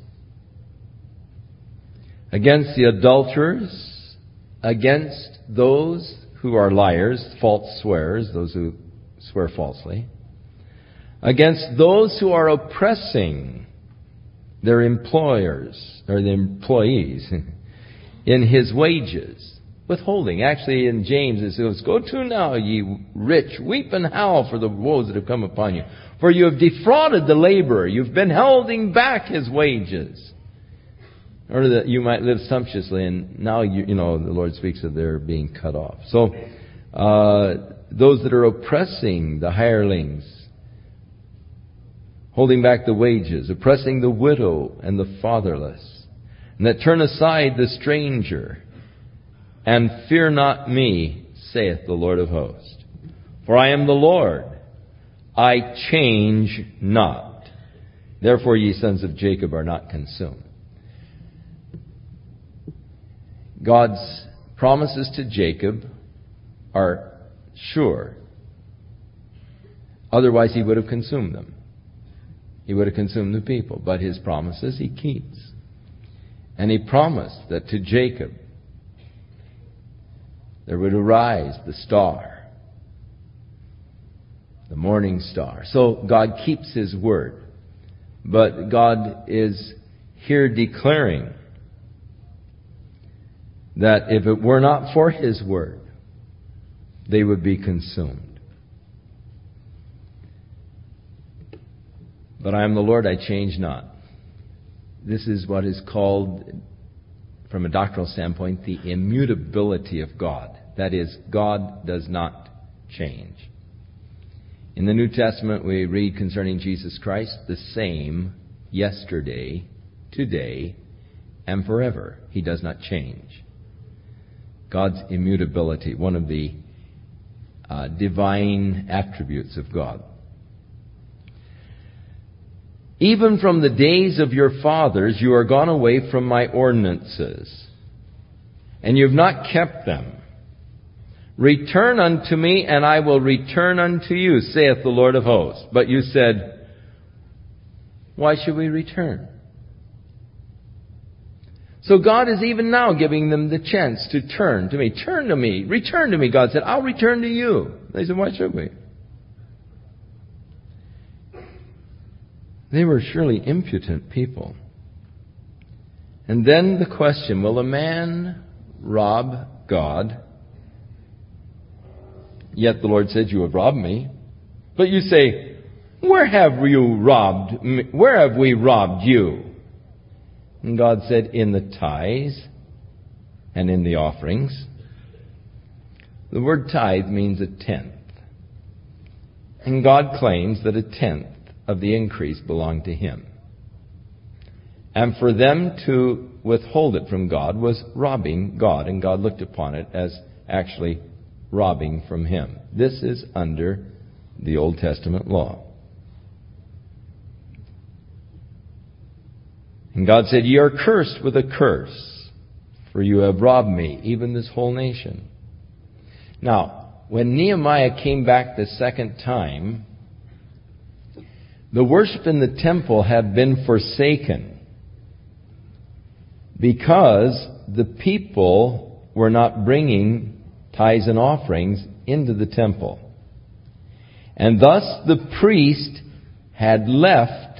against the adulterers, against those who are liars, false swearers, those who swear falsely, against those who are oppressing their employers or the employees in his wages withholding. Actually, in James it says, Go to now, ye rich, weep and howl for the woes that have come upon you. For you have defrauded the laborer. You've been holding back his wages. Or that you might live sumptuously, and now you, you know the Lord speaks of their being cut off. So, uh, those that are oppressing the hirelings, holding back the wages, oppressing the widow and the fatherless, and that turn aside the stranger, and fear not me, saith the Lord of hosts. For I am the Lord. I change not. Therefore ye sons of Jacob are not consumed. God's promises to Jacob are sure. Otherwise he would have consumed them. He would have consumed the people. But his promises he keeps. And he promised that to Jacob there would arise the star, the morning star. So God keeps His word. But God is here declaring that if it were not for His word, they would be consumed. But I am the Lord, I change not. This is what is called, from a doctrinal standpoint, the immutability of God. That is, God does not change. In the New Testament, we read concerning Jesus Christ the same yesterday, today, and forever. He does not change. God's immutability, one of the uh, divine attributes of God. Even from the days of your fathers, you are gone away from my ordinances, and you have not kept them. Return unto me, and I will return unto you, saith the Lord of hosts. But you said, Why should we return? So God is even now giving them the chance to turn to me. Turn to me. Return to me. God said, I'll return to you. They said, Why should we? They were surely impudent people. And then the question will a man rob God? Yet the Lord said, You have robbed me. But you say, Where have you robbed me? Where have we robbed you? And God said, In the tithes and in the offerings. The word tithe means a tenth. And God claims that a tenth of the increase belonged to Him. And for them to withhold it from God was robbing God, and God looked upon it as actually robbing from Him. This is under the Old Testament law. And God said, Ye are cursed with a curse, for you have robbed me, even this whole nation. Now, when Nehemiah came back the second time, the worship in the temple had been forsaken because the people were not bringing tithes and offerings into the temple. And thus the priest had left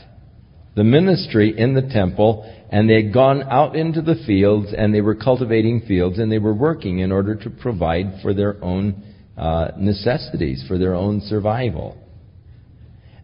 the ministry in the temple and they had gone out into the fields and they were cultivating fields and they were working in order to provide for their own uh, necessities, for their own survival.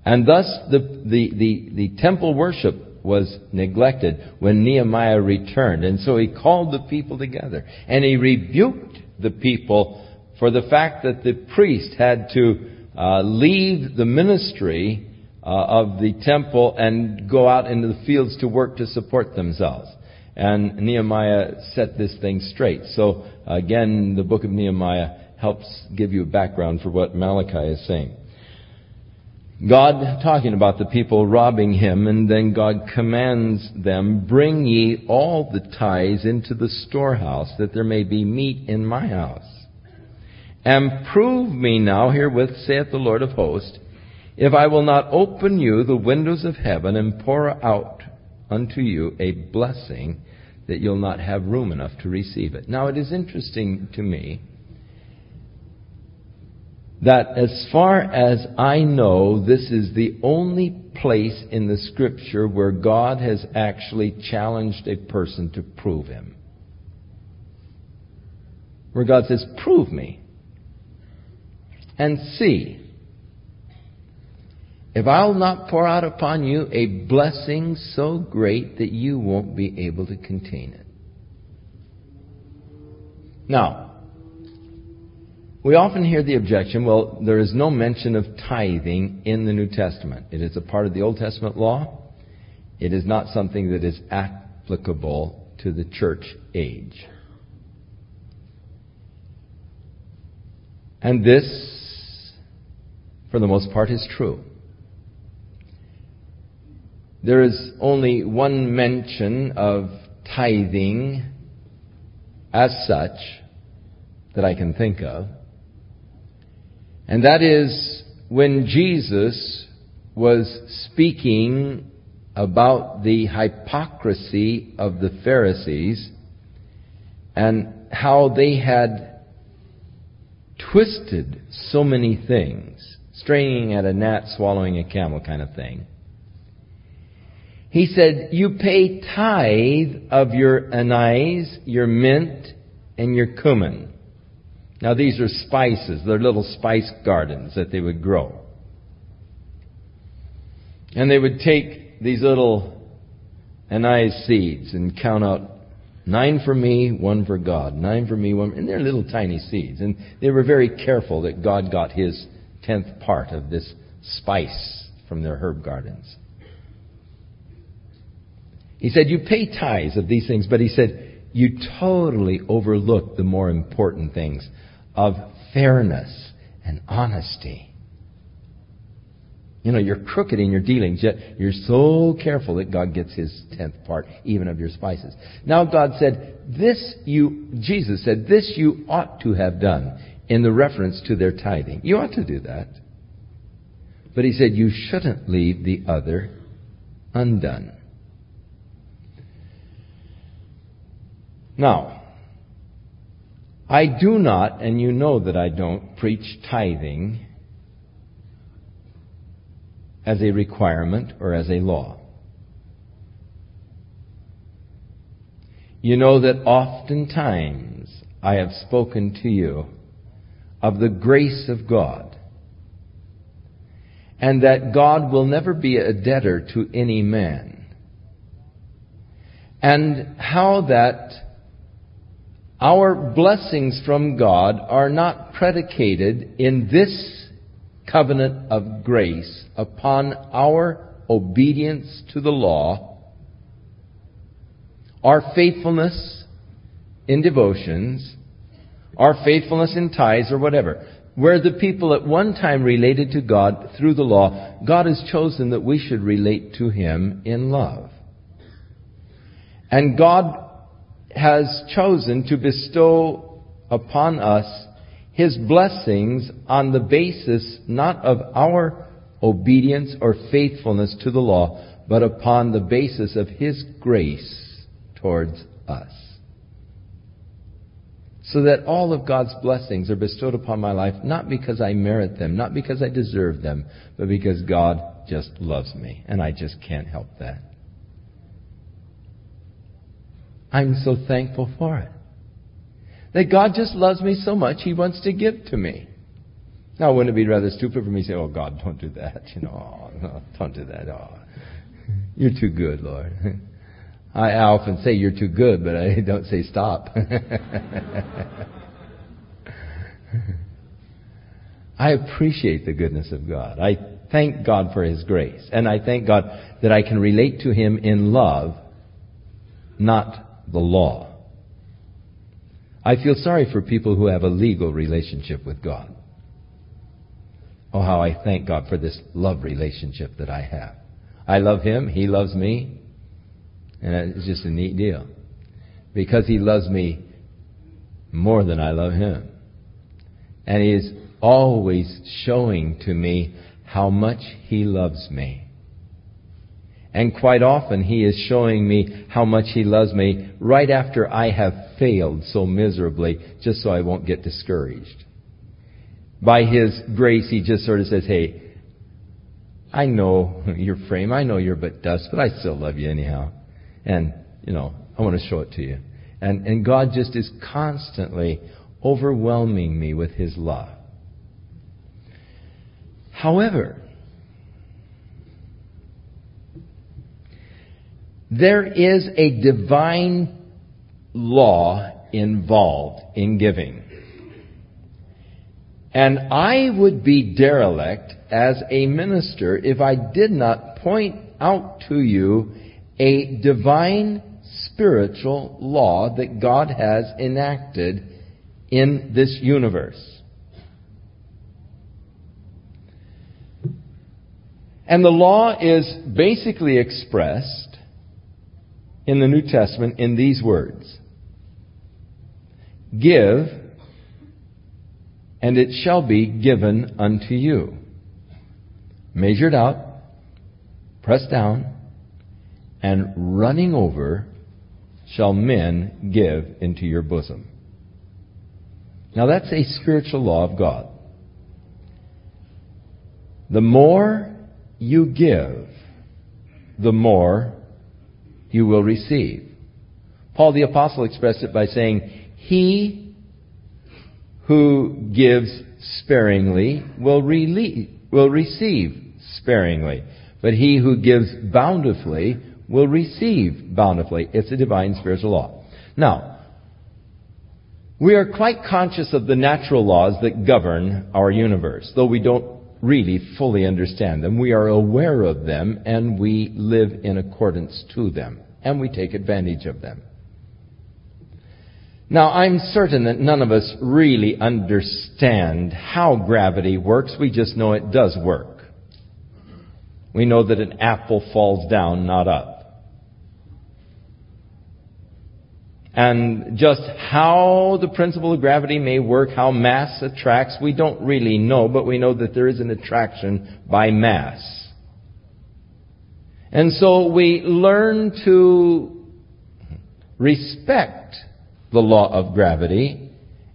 And thus the, the, the, the temple worship was neglected when Nehemiah returned. And so he called the people together and he rebuked the people for the fact that the priest had to uh, leave the ministry uh, of the temple and go out into the fields to work to support themselves. And Nehemiah set this thing straight. So again, the book of Nehemiah helps give you a background for what Malachi is saying. God talking about the people robbing him, and then God commands them, Bring ye all the tithes into the storehouse, that there may be meat in my house. And prove me now herewith, saith the Lord of hosts, if I will not open you the windows of heaven and pour out unto you a blessing that you'll not have room enough to receive it. Now it is interesting to me that as far as I know, this is the only place in the scripture where God has actually challenged a person to prove him. Where God says, prove me and see if I'll not pour out upon you a blessing so great that you won't be able to contain it. Now, we often hear the objection, well, there is no mention of tithing in the New Testament. It is a part of the Old Testament law. It is not something that is applicable to the church age. And this, for the most part, is true. There is only one mention of tithing as such that I can think of. And that is when Jesus was speaking about the hypocrisy of the Pharisees and how they had twisted so many things, straining at a gnat, swallowing a camel kind of thing. He said, You pay tithe of your anise, your mint, and your cumin. Now, these are spices. They're little spice gardens that they would grow. And they would take these little anise seeds and count out nine for me, one for God. Nine for me, one. And they're little tiny seeds. And they were very careful that God got his tenth part of this spice from their herb gardens. He said, You pay tithes of these things, but he said, You totally overlook the more important things of fairness and honesty. You know, you're crooked in your dealings, yet you're so careful that God gets his tenth part, even of your spices. Now God said, This you, Jesus said, This you ought to have done in the reference to their tithing. You ought to do that. But he said, You shouldn't leave the other undone. Now, I do not, and you know that I don't, preach tithing as a requirement or as a law. You know that oftentimes I have spoken to you of the grace of God and that God will never be a debtor to any man and how that our blessings from God are not predicated in this covenant of grace upon our obedience to the law, our faithfulness in devotions, our faithfulness in tithes or whatever. Where the people at one time related to God through the law, God has chosen that we should relate to Him in love. And God has chosen to bestow upon us His blessings on the basis not of our obedience or faithfulness to the law, but upon the basis of His grace towards us. So that all of God's blessings are bestowed upon my life not because I merit them, not because I deserve them, but because God just loves me, and I just can't help that. I'm so thankful for it. That God just loves me so much, He wants to give to me. Now, wouldn't it be rather stupid for me to say, oh, God, don't do that? You know, oh, no, don't do that. Oh, you're too good, Lord. I often say you're too good, but I don't say stop. I appreciate the goodness of God. I thank God for His grace. And I thank God that I can relate to Him in love, not the law. I feel sorry for people who have a legal relationship with God. Oh, how I thank God for this love relationship that I have. I love Him, He loves me, and it's just a neat deal. Because He loves me more than I love Him. And He is always showing to me how much He loves me. And quite often He is showing me how much He loves me right after I have failed so miserably, just so I won't get discouraged. By His grace, He just sort of says, hey, I know your frame, I know you're but dust, but I still love you anyhow. And, you know, I want to show it to you. And, and God just is constantly overwhelming me with His love. However, There is a divine law involved in giving. And I would be derelict as a minister if I did not point out to you a divine spiritual law that God has enacted in this universe. And the law is basically expressed in the New Testament in these words Give, and it shall be given unto you. Measured out, pressed down, and running over shall men give into your bosom. Now that's a spiritual law of God. The more you give, the more you will receive. Paul the Apostle expressed it by saying, He who gives sparingly will, rele- will receive sparingly, but he who gives bountifully will receive bountifully. It's a divine spiritual law. Now, we are quite conscious of the natural laws that govern our universe, though we don't really fully understand them. We are aware of them and we live in accordance to them. and we take advantage of them. Now, I'm certain that none of us really understand how gravity works. We just know it does work. We know that an apple falls down, not up. And just how the principle of gravity may work, how mass attracts, we don't really know, but we know that there is an attraction by mass. And so we learn to respect the law of gravity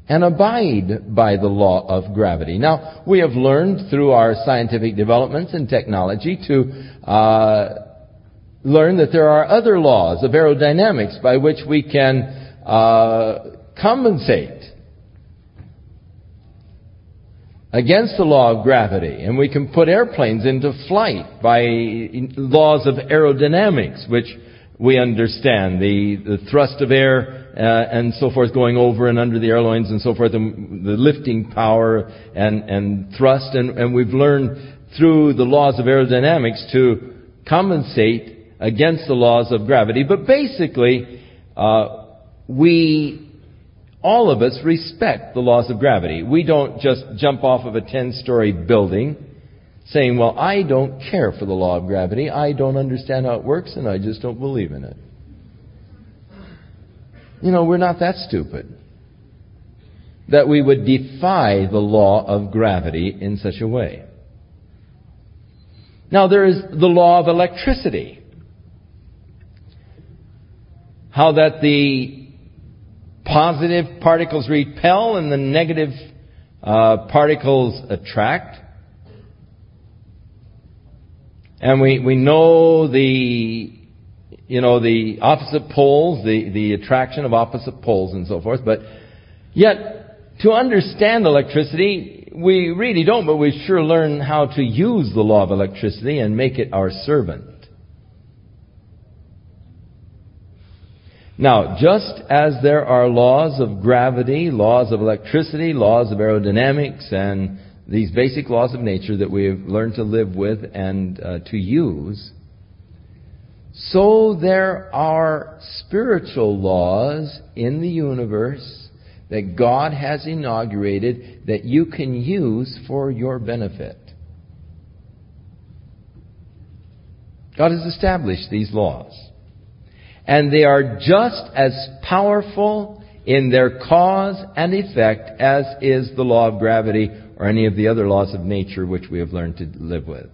and abide by the law of gravity. Now, we have learned through our scientific developments and technology to uh, learn that there are other laws of aerodynamics by which we can uh, compensate against the law of gravity. And we can put airplanes into flight by laws of aerodynamics, which we understand. The, the thrust of air uh, and so forth going over and under the airlines and so forth, and the lifting power and, and thrust. And, and we've learned through the laws of aerodynamics to compensate against the laws of gravity. But basically, uh, we, all of us respect the laws of gravity. We don't just jump off of a 10 story building saying, well, I don't care for the law of gravity. I don't understand how it works and I just don't believe in it. You know, we're not that stupid. That we would defy the law of gravity in such a way. Now there is the law of electricity how that the positive particles repel and the negative uh, particles attract. And we, we know the, you know, the opposite poles, the, the attraction of opposite poles and so forth, but yet, to understand electricity, we really don't, but we sure learn how to use the law of electricity and make it our servant. Now, just as there are laws of gravity, laws of electricity, laws of aerodynamics, and these basic laws of nature that we have learned to live with and uh, to use, so there are spiritual laws in the universe that God has inaugurated that you can use for your benefit. God has established these laws and they are just as powerful in their cause and effect as is the law of gravity or any of the other laws of nature which we have learned to live with.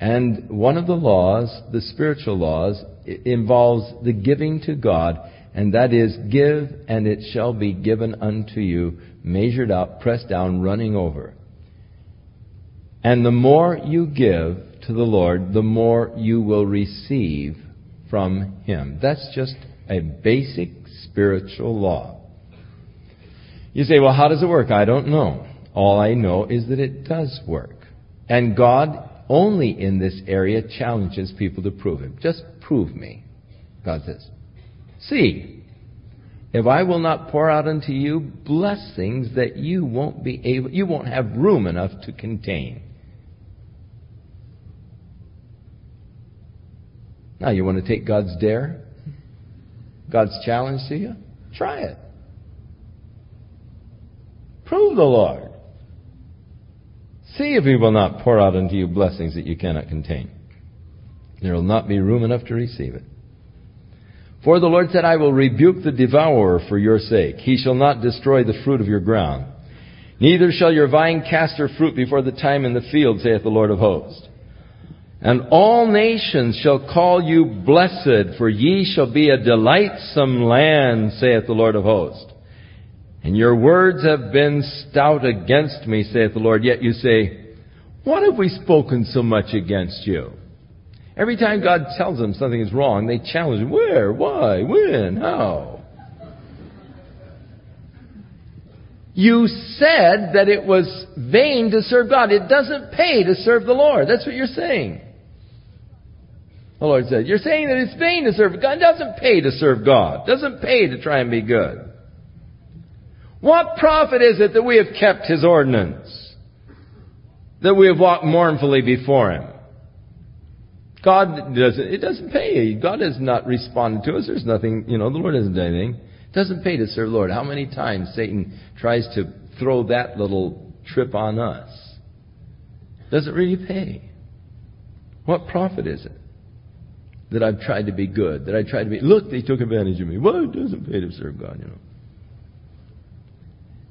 And one of the laws, the spiritual laws, involves the giving to God, and that is, give and it shall be given unto you, measured out, pressed down, running over. And the more you give, to the Lord, the more you will receive from Him. That's just a basic spiritual law. You say, well, how does it work? I don't know. All I know is that it does work. And God only in this area challenges people to prove Him. Just prove me, God says. See, if I will not pour out unto you blessings that you won't be able, you won't have room enough to contain. Now, you want to take God's dare? God's challenge to you? Try it. Prove the Lord. See if He will not pour out unto you blessings that you cannot contain. There will not be room enough to receive it. For the Lord said, I will rebuke the devourer for your sake. He shall not destroy the fruit of your ground. Neither shall your vine cast her fruit before the time in the field, saith the Lord of hosts. And all nations shall call you blessed, for ye shall be a delightsome land, saith the Lord of hosts. And your words have been stout against me, saith the Lord. Yet you say, What have we spoken so much against you? Every time God tells them something is wrong, they challenge. Where? Why? When? How? You said that it was vain to serve God. It doesn't pay to serve the Lord. That's what you're saying. The Lord said, You're saying that it's vain to serve God. It doesn't pay to serve God. It doesn't pay to try and be good. What profit is it that we have kept His ordinance? That we have walked mournfully before Him? God doesn't, it doesn't pay. God has not responded to us. There's nothing, you know, the Lord hasn't done anything. It doesn't pay to serve the Lord. How many times Satan tries to throw that little trip on us? Does it really pay? What profit is it? That I've tried to be good, that I tried to be, look, they took advantage of me. Well, it doesn't pay to serve God, you know.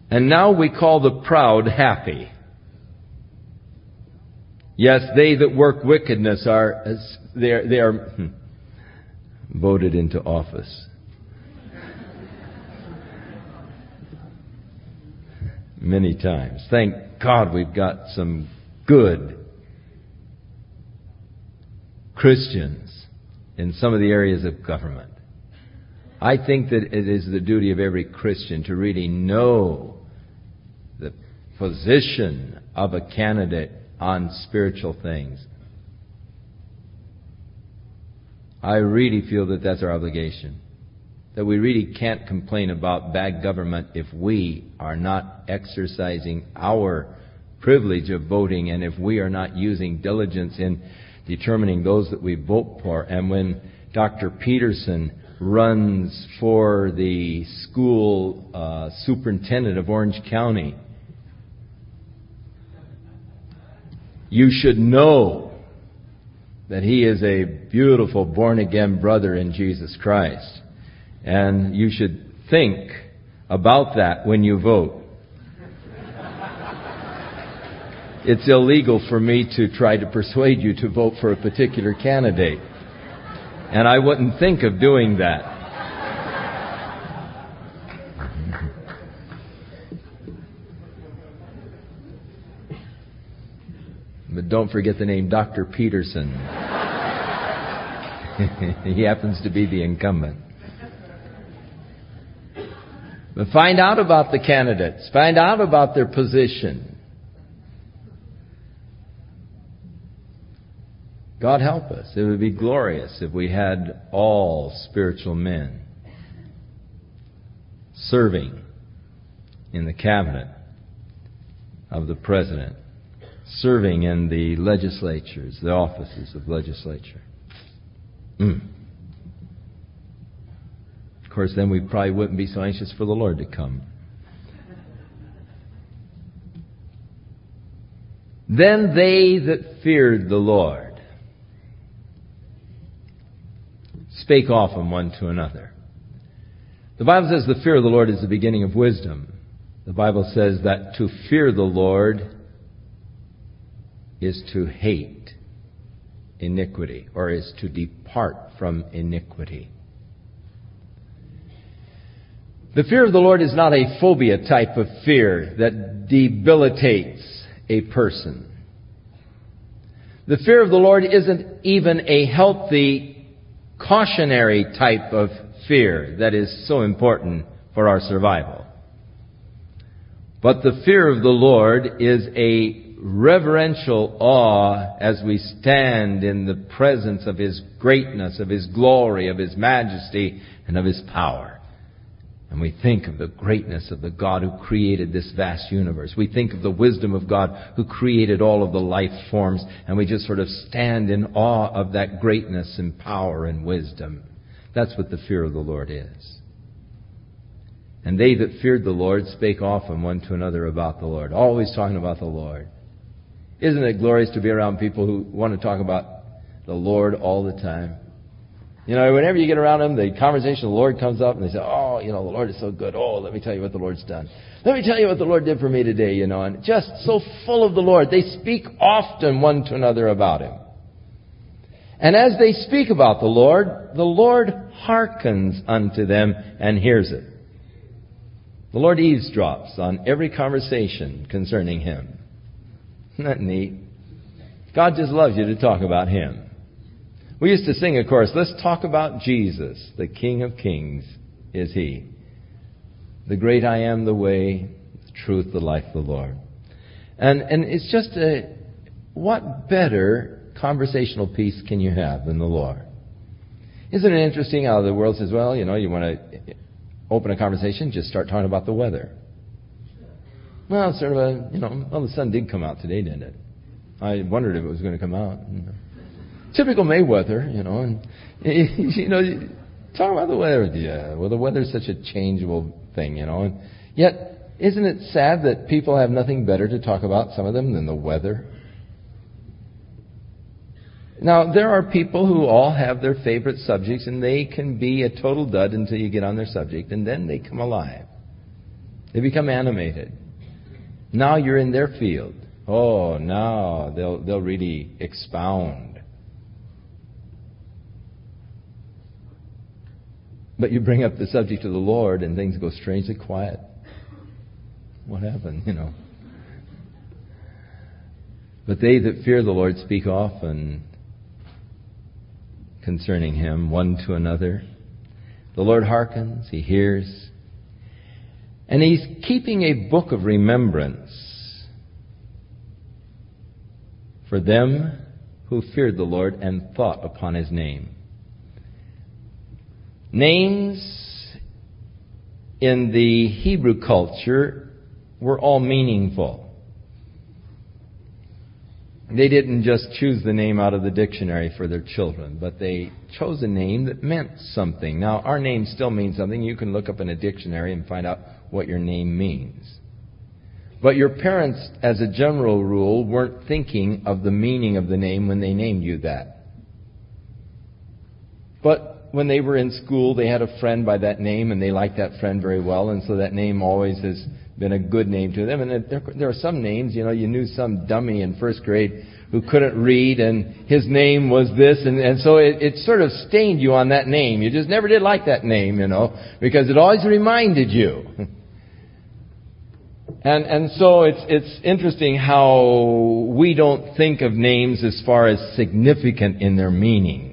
And now we call the proud happy. Yes, they that work wickedness are, they are, they are hmm, voted into office. Many times. Thank God we've got some good Christians in some of the areas of government. I think that it is the duty of every Christian to really know the position of a candidate on spiritual things. I really feel that that's our obligation. That we really can't complain about bad government if we are not exercising our privilege of voting and if we are not using diligence in determining those that we vote for. And when Dr. Peterson runs for the school uh, superintendent of Orange County, you should know that he is a beautiful born again brother in Jesus Christ. And you should think about that when you vote. It's illegal for me to try to persuade you to vote for a particular candidate. And I wouldn't think of doing that. But don't forget the name Dr. Peterson. he happens to be the incumbent. But find out about the candidates. Find out about their position. God help us. It would be glorious if we had all spiritual men serving in the cabinet of the president serving in the legislatures, the offices of legislature. Mm. Of course, then we probably wouldn't be so anxious for the Lord to come. Then they that feared the Lord spake often one to another. The Bible says the fear of the Lord is the beginning of wisdom. The Bible says that to fear the Lord is to hate iniquity or is to depart from iniquity. The fear of the Lord is not a phobia type of fear that debilitates a person. The fear of the Lord isn't even a healthy, cautionary type of fear that is so important for our survival. But the fear of the Lord is a reverential awe as we stand in the presence of His greatness, of His glory, of His majesty, and of His power. And we think of the greatness of the God who created this vast universe. We think of the wisdom of God who created all of the life forms, and we just sort of stand in awe of that greatness and power and wisdom. That's what the fear of the Lord is. And they that feared the Lord spake often one to another about the Lord, always talking about the Lord. Isn't it glorious to be around people who want to talk about the Lord all the time? You know, whenever you get around them, the conversation of the Lord comes up and they say, Oh, you know, the Lord is so good. Oh, let me tell you what the Lord's done. Let me tell you what the Lord did for me today, you know, and just so full of the Lord. They speak often one to another about Him. And as they speak about the Lord, the Lord hearkens unto them and hears it. The Lord eavesdrops on every conversation concerning Him. Isn't that neat? God just loves you to talk about Him. We used to sing, of course, let's talk about Jesus, the King of Kings is He. The great I am, the way, the truth, the life, the Lord. And, and it's just a, what better conversational piece can you have than the Lord? Isn't it interesting how the world says, well, you know, you want to open a conversation, just start talking about the weather. Well, sort of a, you know, well, the sun did come out today, didn't it? I wondered if it was going to come out. Typical Mayweather, you know, and you know, talk about the weather. Yeah, well, the weather's such a changeable thing, you know, and yet, isn't it sad that people have nothing better to talk about, some of them, than the weather? Now, there are people who all have their favorite subjects, and they can be a total dud until you get on their subject, and then they come alive. They become animated. Now you're in their field. Oh, now they'll, they'll really expound. But you bring up the subject of the Lord, and things go strangely quiet. What happened, you know? But they that fear the Lord speak often concerning him one to another. The Lord hearkens, he hears, and he's keeping a book of remembrance for them who feared the Lord and thought upon his name. Names in the Hebrew culture were all meaningful. They didn't just choose the name out of the dictionary for their children, but they chose a name that meant something. Now, our name still means something. You can look up in a dictionary and find out what your name means. But your parents, as a general rule, weren't thinking of the meaning of the name when they named you that. But when they were in school, they had a friend by that name, and they liked that friend very well, and so that name always has been a good name to them. And there, there are some names, you know, you knew some dummy in first grade who couldn't read and his name was this and, and so it, it sort of stained you on that name. You just never did like that name, you know, because it always reminded you. And, and so it's, it's interesting how we don't think of names as far as significant in their meanings.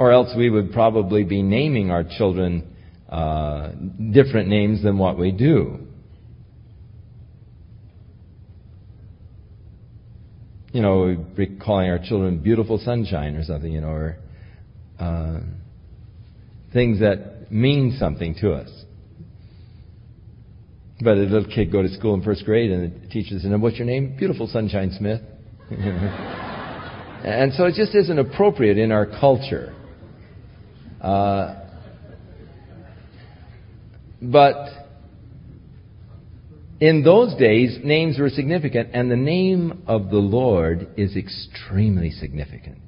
Or else we would probably be naming our children uh, different names than what we do. You know, we're calling our children beautiful sunshine or something, you know, or uh, things that mean something to us. But a little kid go to school in first grade and the teacher says, what's your name? Beautiful Sunshine Smith. and so it just isn't appropriate in our culture. Uh, but in those days, names were significant, and the name of the Lord is extremely significant.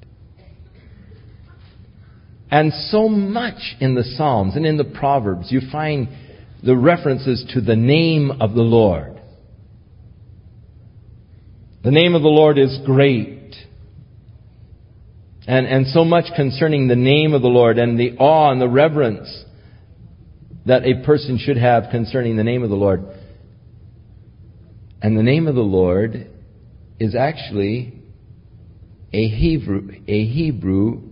And so much in the Psalms and in the Proverbs, you find the references to the name of the Lord. The name of the Lord is great. And, and so much concerning the name of the Lord and the awe and the reverence that a person should have concerning the name of the Lord. And the name of the Lord is actually a Hebrew, a Hebrew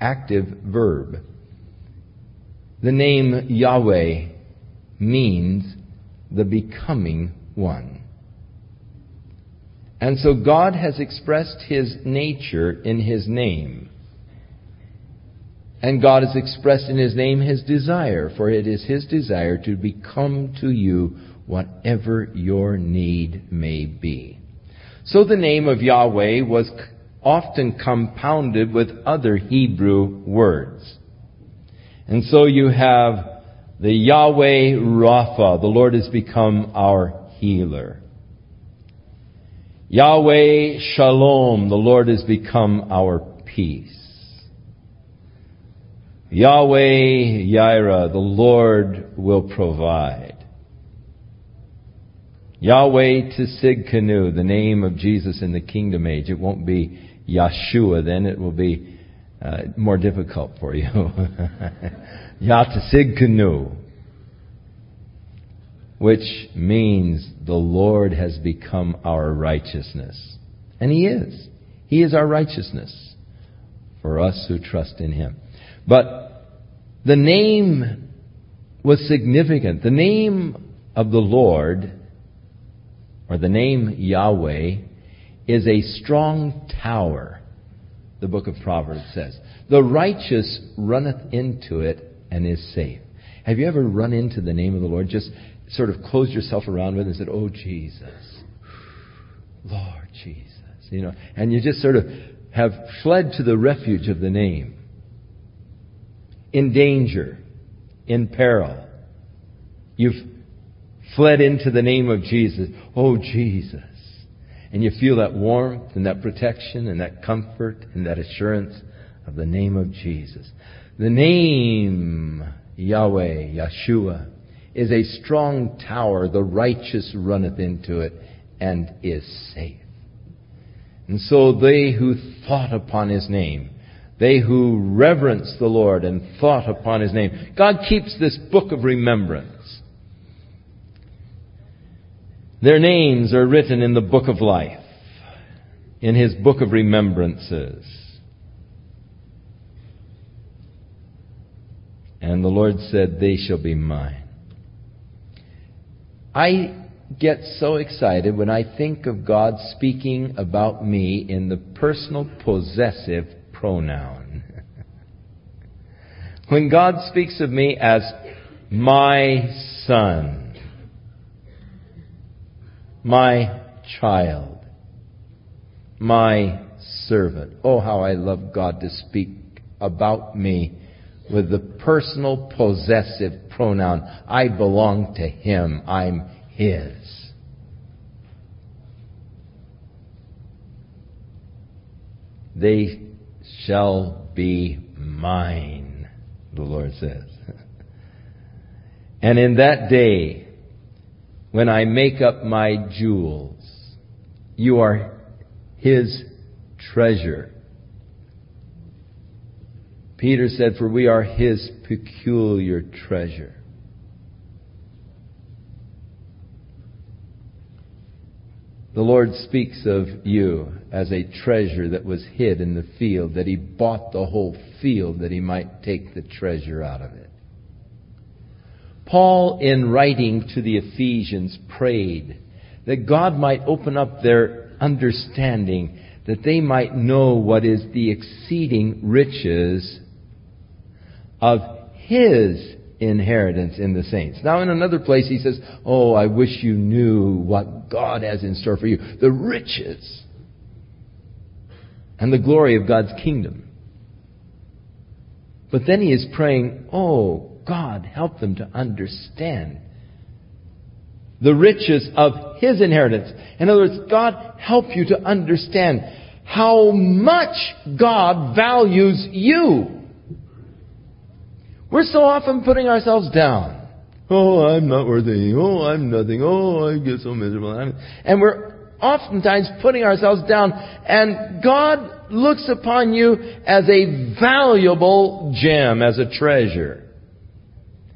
active verb. The name Yahweh means the becoming one. And so God has expressed His nature in His name. And God has expressed in His name His desire, for it is His desire to become to you whatever your need may be. So the name of Yahweh was often compounded with other Hebrew words. And so you have the Yahweh Rapha, the Lord has become our healer. Yahweh Shalom, the Lord has become our peace. Yahweh Yireh, the Lord will provide. Yahweh Tsidkenu, the name of Jesus in the kingdom age. It won't be Yeshua then, it will be uh, more difficult for you. Yatsidkenu, which means the Lord has become our righteousness. And He is. He is our righteousness for us who trust in Him. But the name was significant. The name of the Lord, or the name Yahweh, is a strong tower, the book of Proverbs says. The righteous runneth into it and is safe. Have you ever run into the name of the Lord? Just sort of closed yourself around with and said, Oh, Jesus. Lord Jesus. you know, and you just sort of have fled to the refuge of the name. In danger, in peril. You've fled into the name of Jesus. Oh, Jesus. And you feel that warmth and that protection and that comfort and that assurance of the name of Jesus. The name Yahweh, Yeshua, is a strong tower. The righteous runneth into it and is safe. And so they who thought upon his name, they who reverenced the Lord and thought upon his name, God keeps this book of remembrance. Their names are written in the book of life, in his book of remembrances. And the Lord said, They shall be mine. I get so excited when I think of God speaking about me in the personal possessive pronoun. when God speaks of me as my son, my child, my servant. Oh, how I love God to speak about me with the personal possessive pronoun. I belong to Him. I'm His. They shall be mine, the Lord says. And in that day, when I make up my jewels, you are His treasure. Peter said, For we are his peculiar treasure. The Lord speaks of you as a treasure that was hid in the field, that he bought the whole field that he might take the treasure out of it. Paul, in writing to the Ephesians, prayed that God might open up their understanding, that they might know what is the exceeding riches of his inheritance in the saints. Now, in another place, he says, Oh, I wish you knew what God has in store for you the riches and the glory of God's kingdom. But then he is praying, Oh, God, help them to understand the riches of his inheritance. In other words, God, help you to understand how much God values you. We're so often putting ourselves down. Oh, I'm not worthy. Oh, I'm nothing. Oh, I get so miserable. And we're oftentimes putting ourselves down. And God looks upon you as a valuable gem, as a treasure.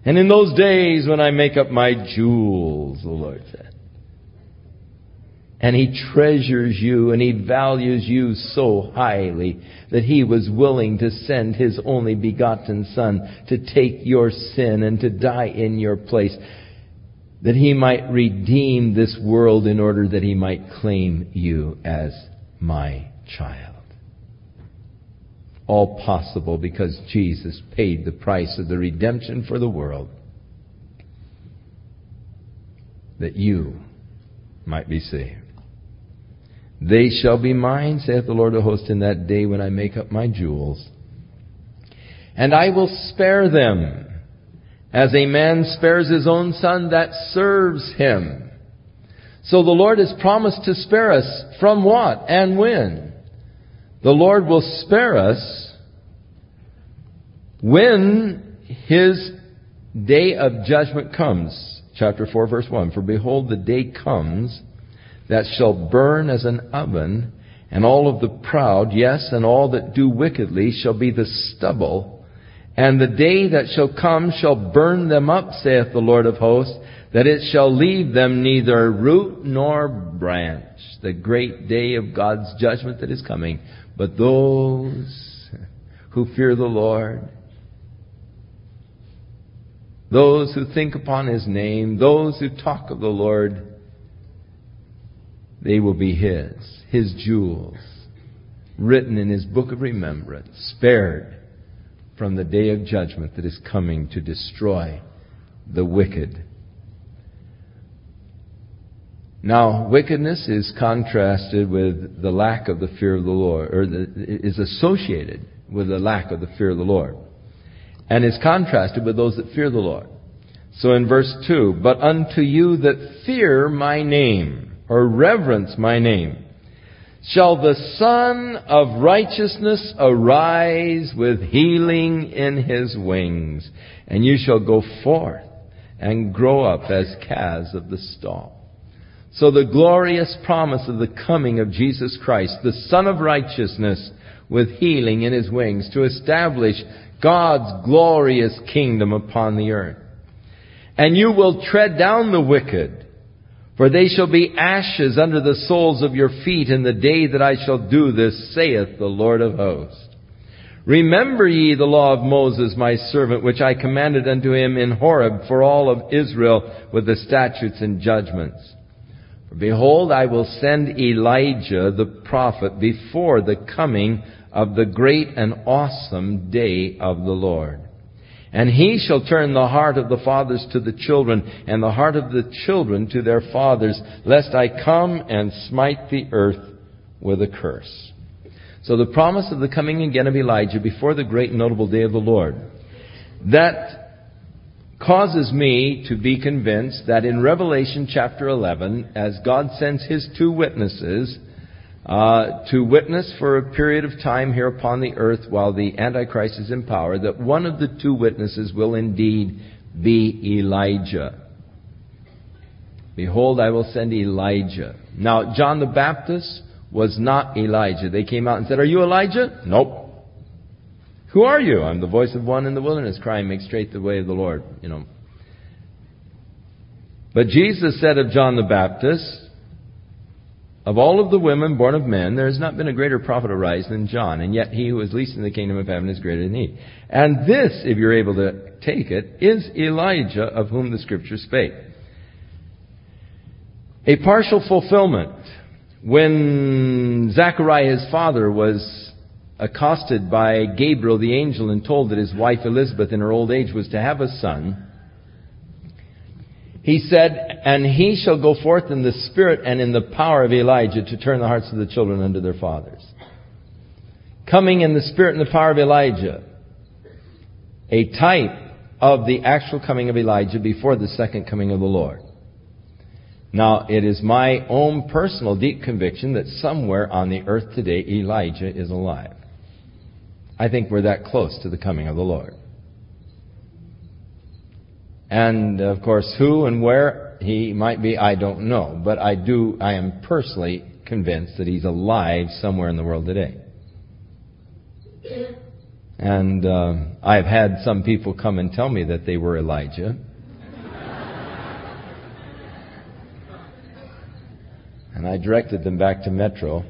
And in those days when I make up my jewels, the Lord said, and He treasures you and He values you so highly that He was willing to send His only begotten Son to take your sin and to die in your place that He might redeem this world in order that He might claim you as my child. All possible because Jesus paid the price of the redemption for the world that you might be saved. They shall be mine, saith the Lord of hosts, in that day when I make up my jewels. And I will spare them, as a man spares his own son that serves him. So the Lord has promised to spare us from what and when? The Lord will spare us when his day of judgment comes. Chapter 4 verse 1. For behold, the day comes that shall burn as an oven, and all of the proud, yes, and all that do wickedly shall be the stubble. And the day that shall come shall burn them up, saith the Lord of hosts, that it shall leave them neither root nor branch. The great day of God's judgment that is coming. But those who fear the Lord, those who think upon His name, those who talk of the Lord, they will be His, His jewels, written in His book of remembrance, spared from the day of judgment that is coming to destroy the wicked. Now, wickedness is contrasted with the lack of the fear of the Lord, or the, is associated with the lack of the fear of the Lord, and is contrasted with those that fear the Lord. So in verse 2, but unto you that fear my name, or reverence my name, shall the Son of righteousness arise with healing in his wings, and you shall go forth and grow up as calves of the stall. So the glorious promise of the coming of Jesus Christ, the Son of righteousness, with healing in his wings, to establish God's glorious kingdom upon the earth. And you will tread down the wicked, for they shall be ashes under the soles of your feet in the day that I shall do this, saith the Lord of hosts. Remember ye the law of Moses my servant, which I commanded unto him in Horeb for all of Israel with the statutes and judgments. For behold, I will send Elijah the prophet before the coming of the great and awesome day of the Lord. And he shall turn the heart of the fathers to the children, and the heart of the children to their fathers, lest I come and smite the earth with a curse. So the promise of the coming again of Elijah before the great notable day of the Lord. That causes me to be convinced that in Revelation chapter 11, as God sends his two witnesses uh, to witness for a period of time here upon the earth while the Antichrist is in power, that one of the two witnesses will indeed be Elijah. Behold, I will send Elijah. Now, John the Baptist was not Elijah. They came out and said, Are you Elijah? Nope. Who are you? I'm the voice of one in the wilderness crying, Make straight the way of the Lord. You know. But Jesus said of John the Baptist, of all of the women born of men, there has not been a greater prophet arise than John, and yet he who is least in the kingdom of heaven is greater than he. And this, if you're able to take it, is Elijah of whom the scripture spake. A partial fulfillment. When Zachariah, his father, was accosted by Gabriel the angel and told that his wife Elizabeth in her old age was to have a son, he said, And he shall go forth in the spirit and in the power of Elijah to turn the hearts of the children unto their fathers. Coming in the spirit and the power of Elijah, a type of the actual coming of Elijah before the second coming of the Lord. Now, it is my own personal deep conviction that somewhere on the earth today Elijah is alive. I think we're that close to the coming of the Lord. And of course, who and where he might be, I don't know. But I do, I am personally convinced that he's alive somewhere in the world today. And uh, I've had some people come and tell me that they were Elijah. and I directed them back to Metro.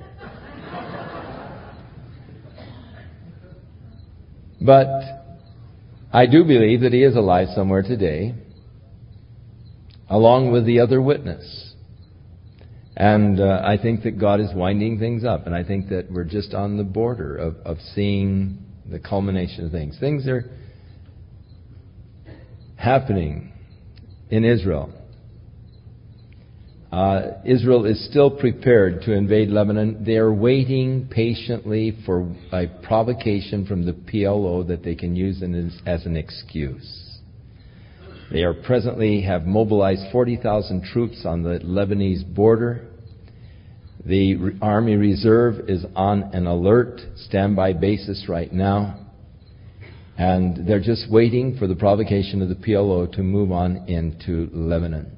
But I do believe that he is alive somewhere today, along with the other witness. And uh, I think that God is winding things up, and I think that we're just on the border of, of seeing the culmination of things. Things are happening in Israel. Uh, Israel is still prepared to invade Lebanon. They are waiting patiently for a provocation from the PLO that they can use as an excuse. They are presently have mobilized 40,000 troops on the Lebanese border. The Army Reserve is on an alert standby basis right now. And they're just waiting for the provocation of the PLO to move on into Lebanon.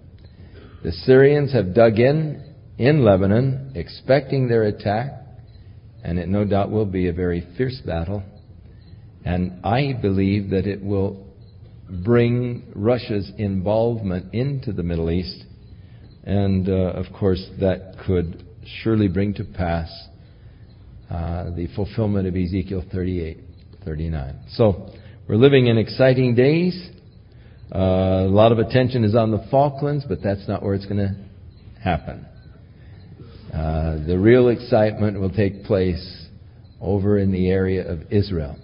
The Syrians have dug in in Lebanon, expecting their attack, and it no doubt will be a very fierce battle. And I believe that it will bring Russia's involvement into the Middle East, and uh, of course, that could surely bring to pass uh, the fulfillment of Ezekiel 38, 39. So, we're living in exciting days. Uh, a lot of attention is on the Falklands, but that's not where it's going to happen. Uh, the real excitement will take place over in the area of Israel.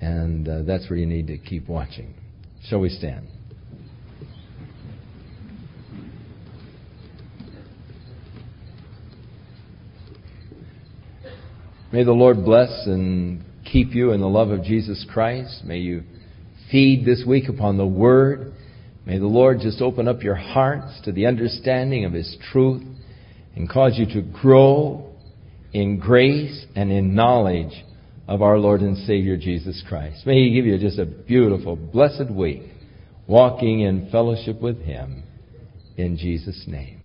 And uh, that's where you need to keep watching. Shall we stand? May the Lord bless and keep you in the love of Jesus Christ. May you feed this week upon the Word. May the Lord just open up your hearts to the understanding of His truth and cause you to grow in grace and in knowledge of our Lord and Savior Jesus Christ. May He give you just a beautiful, blessed week walking in fellowship with Him in Jesus' name.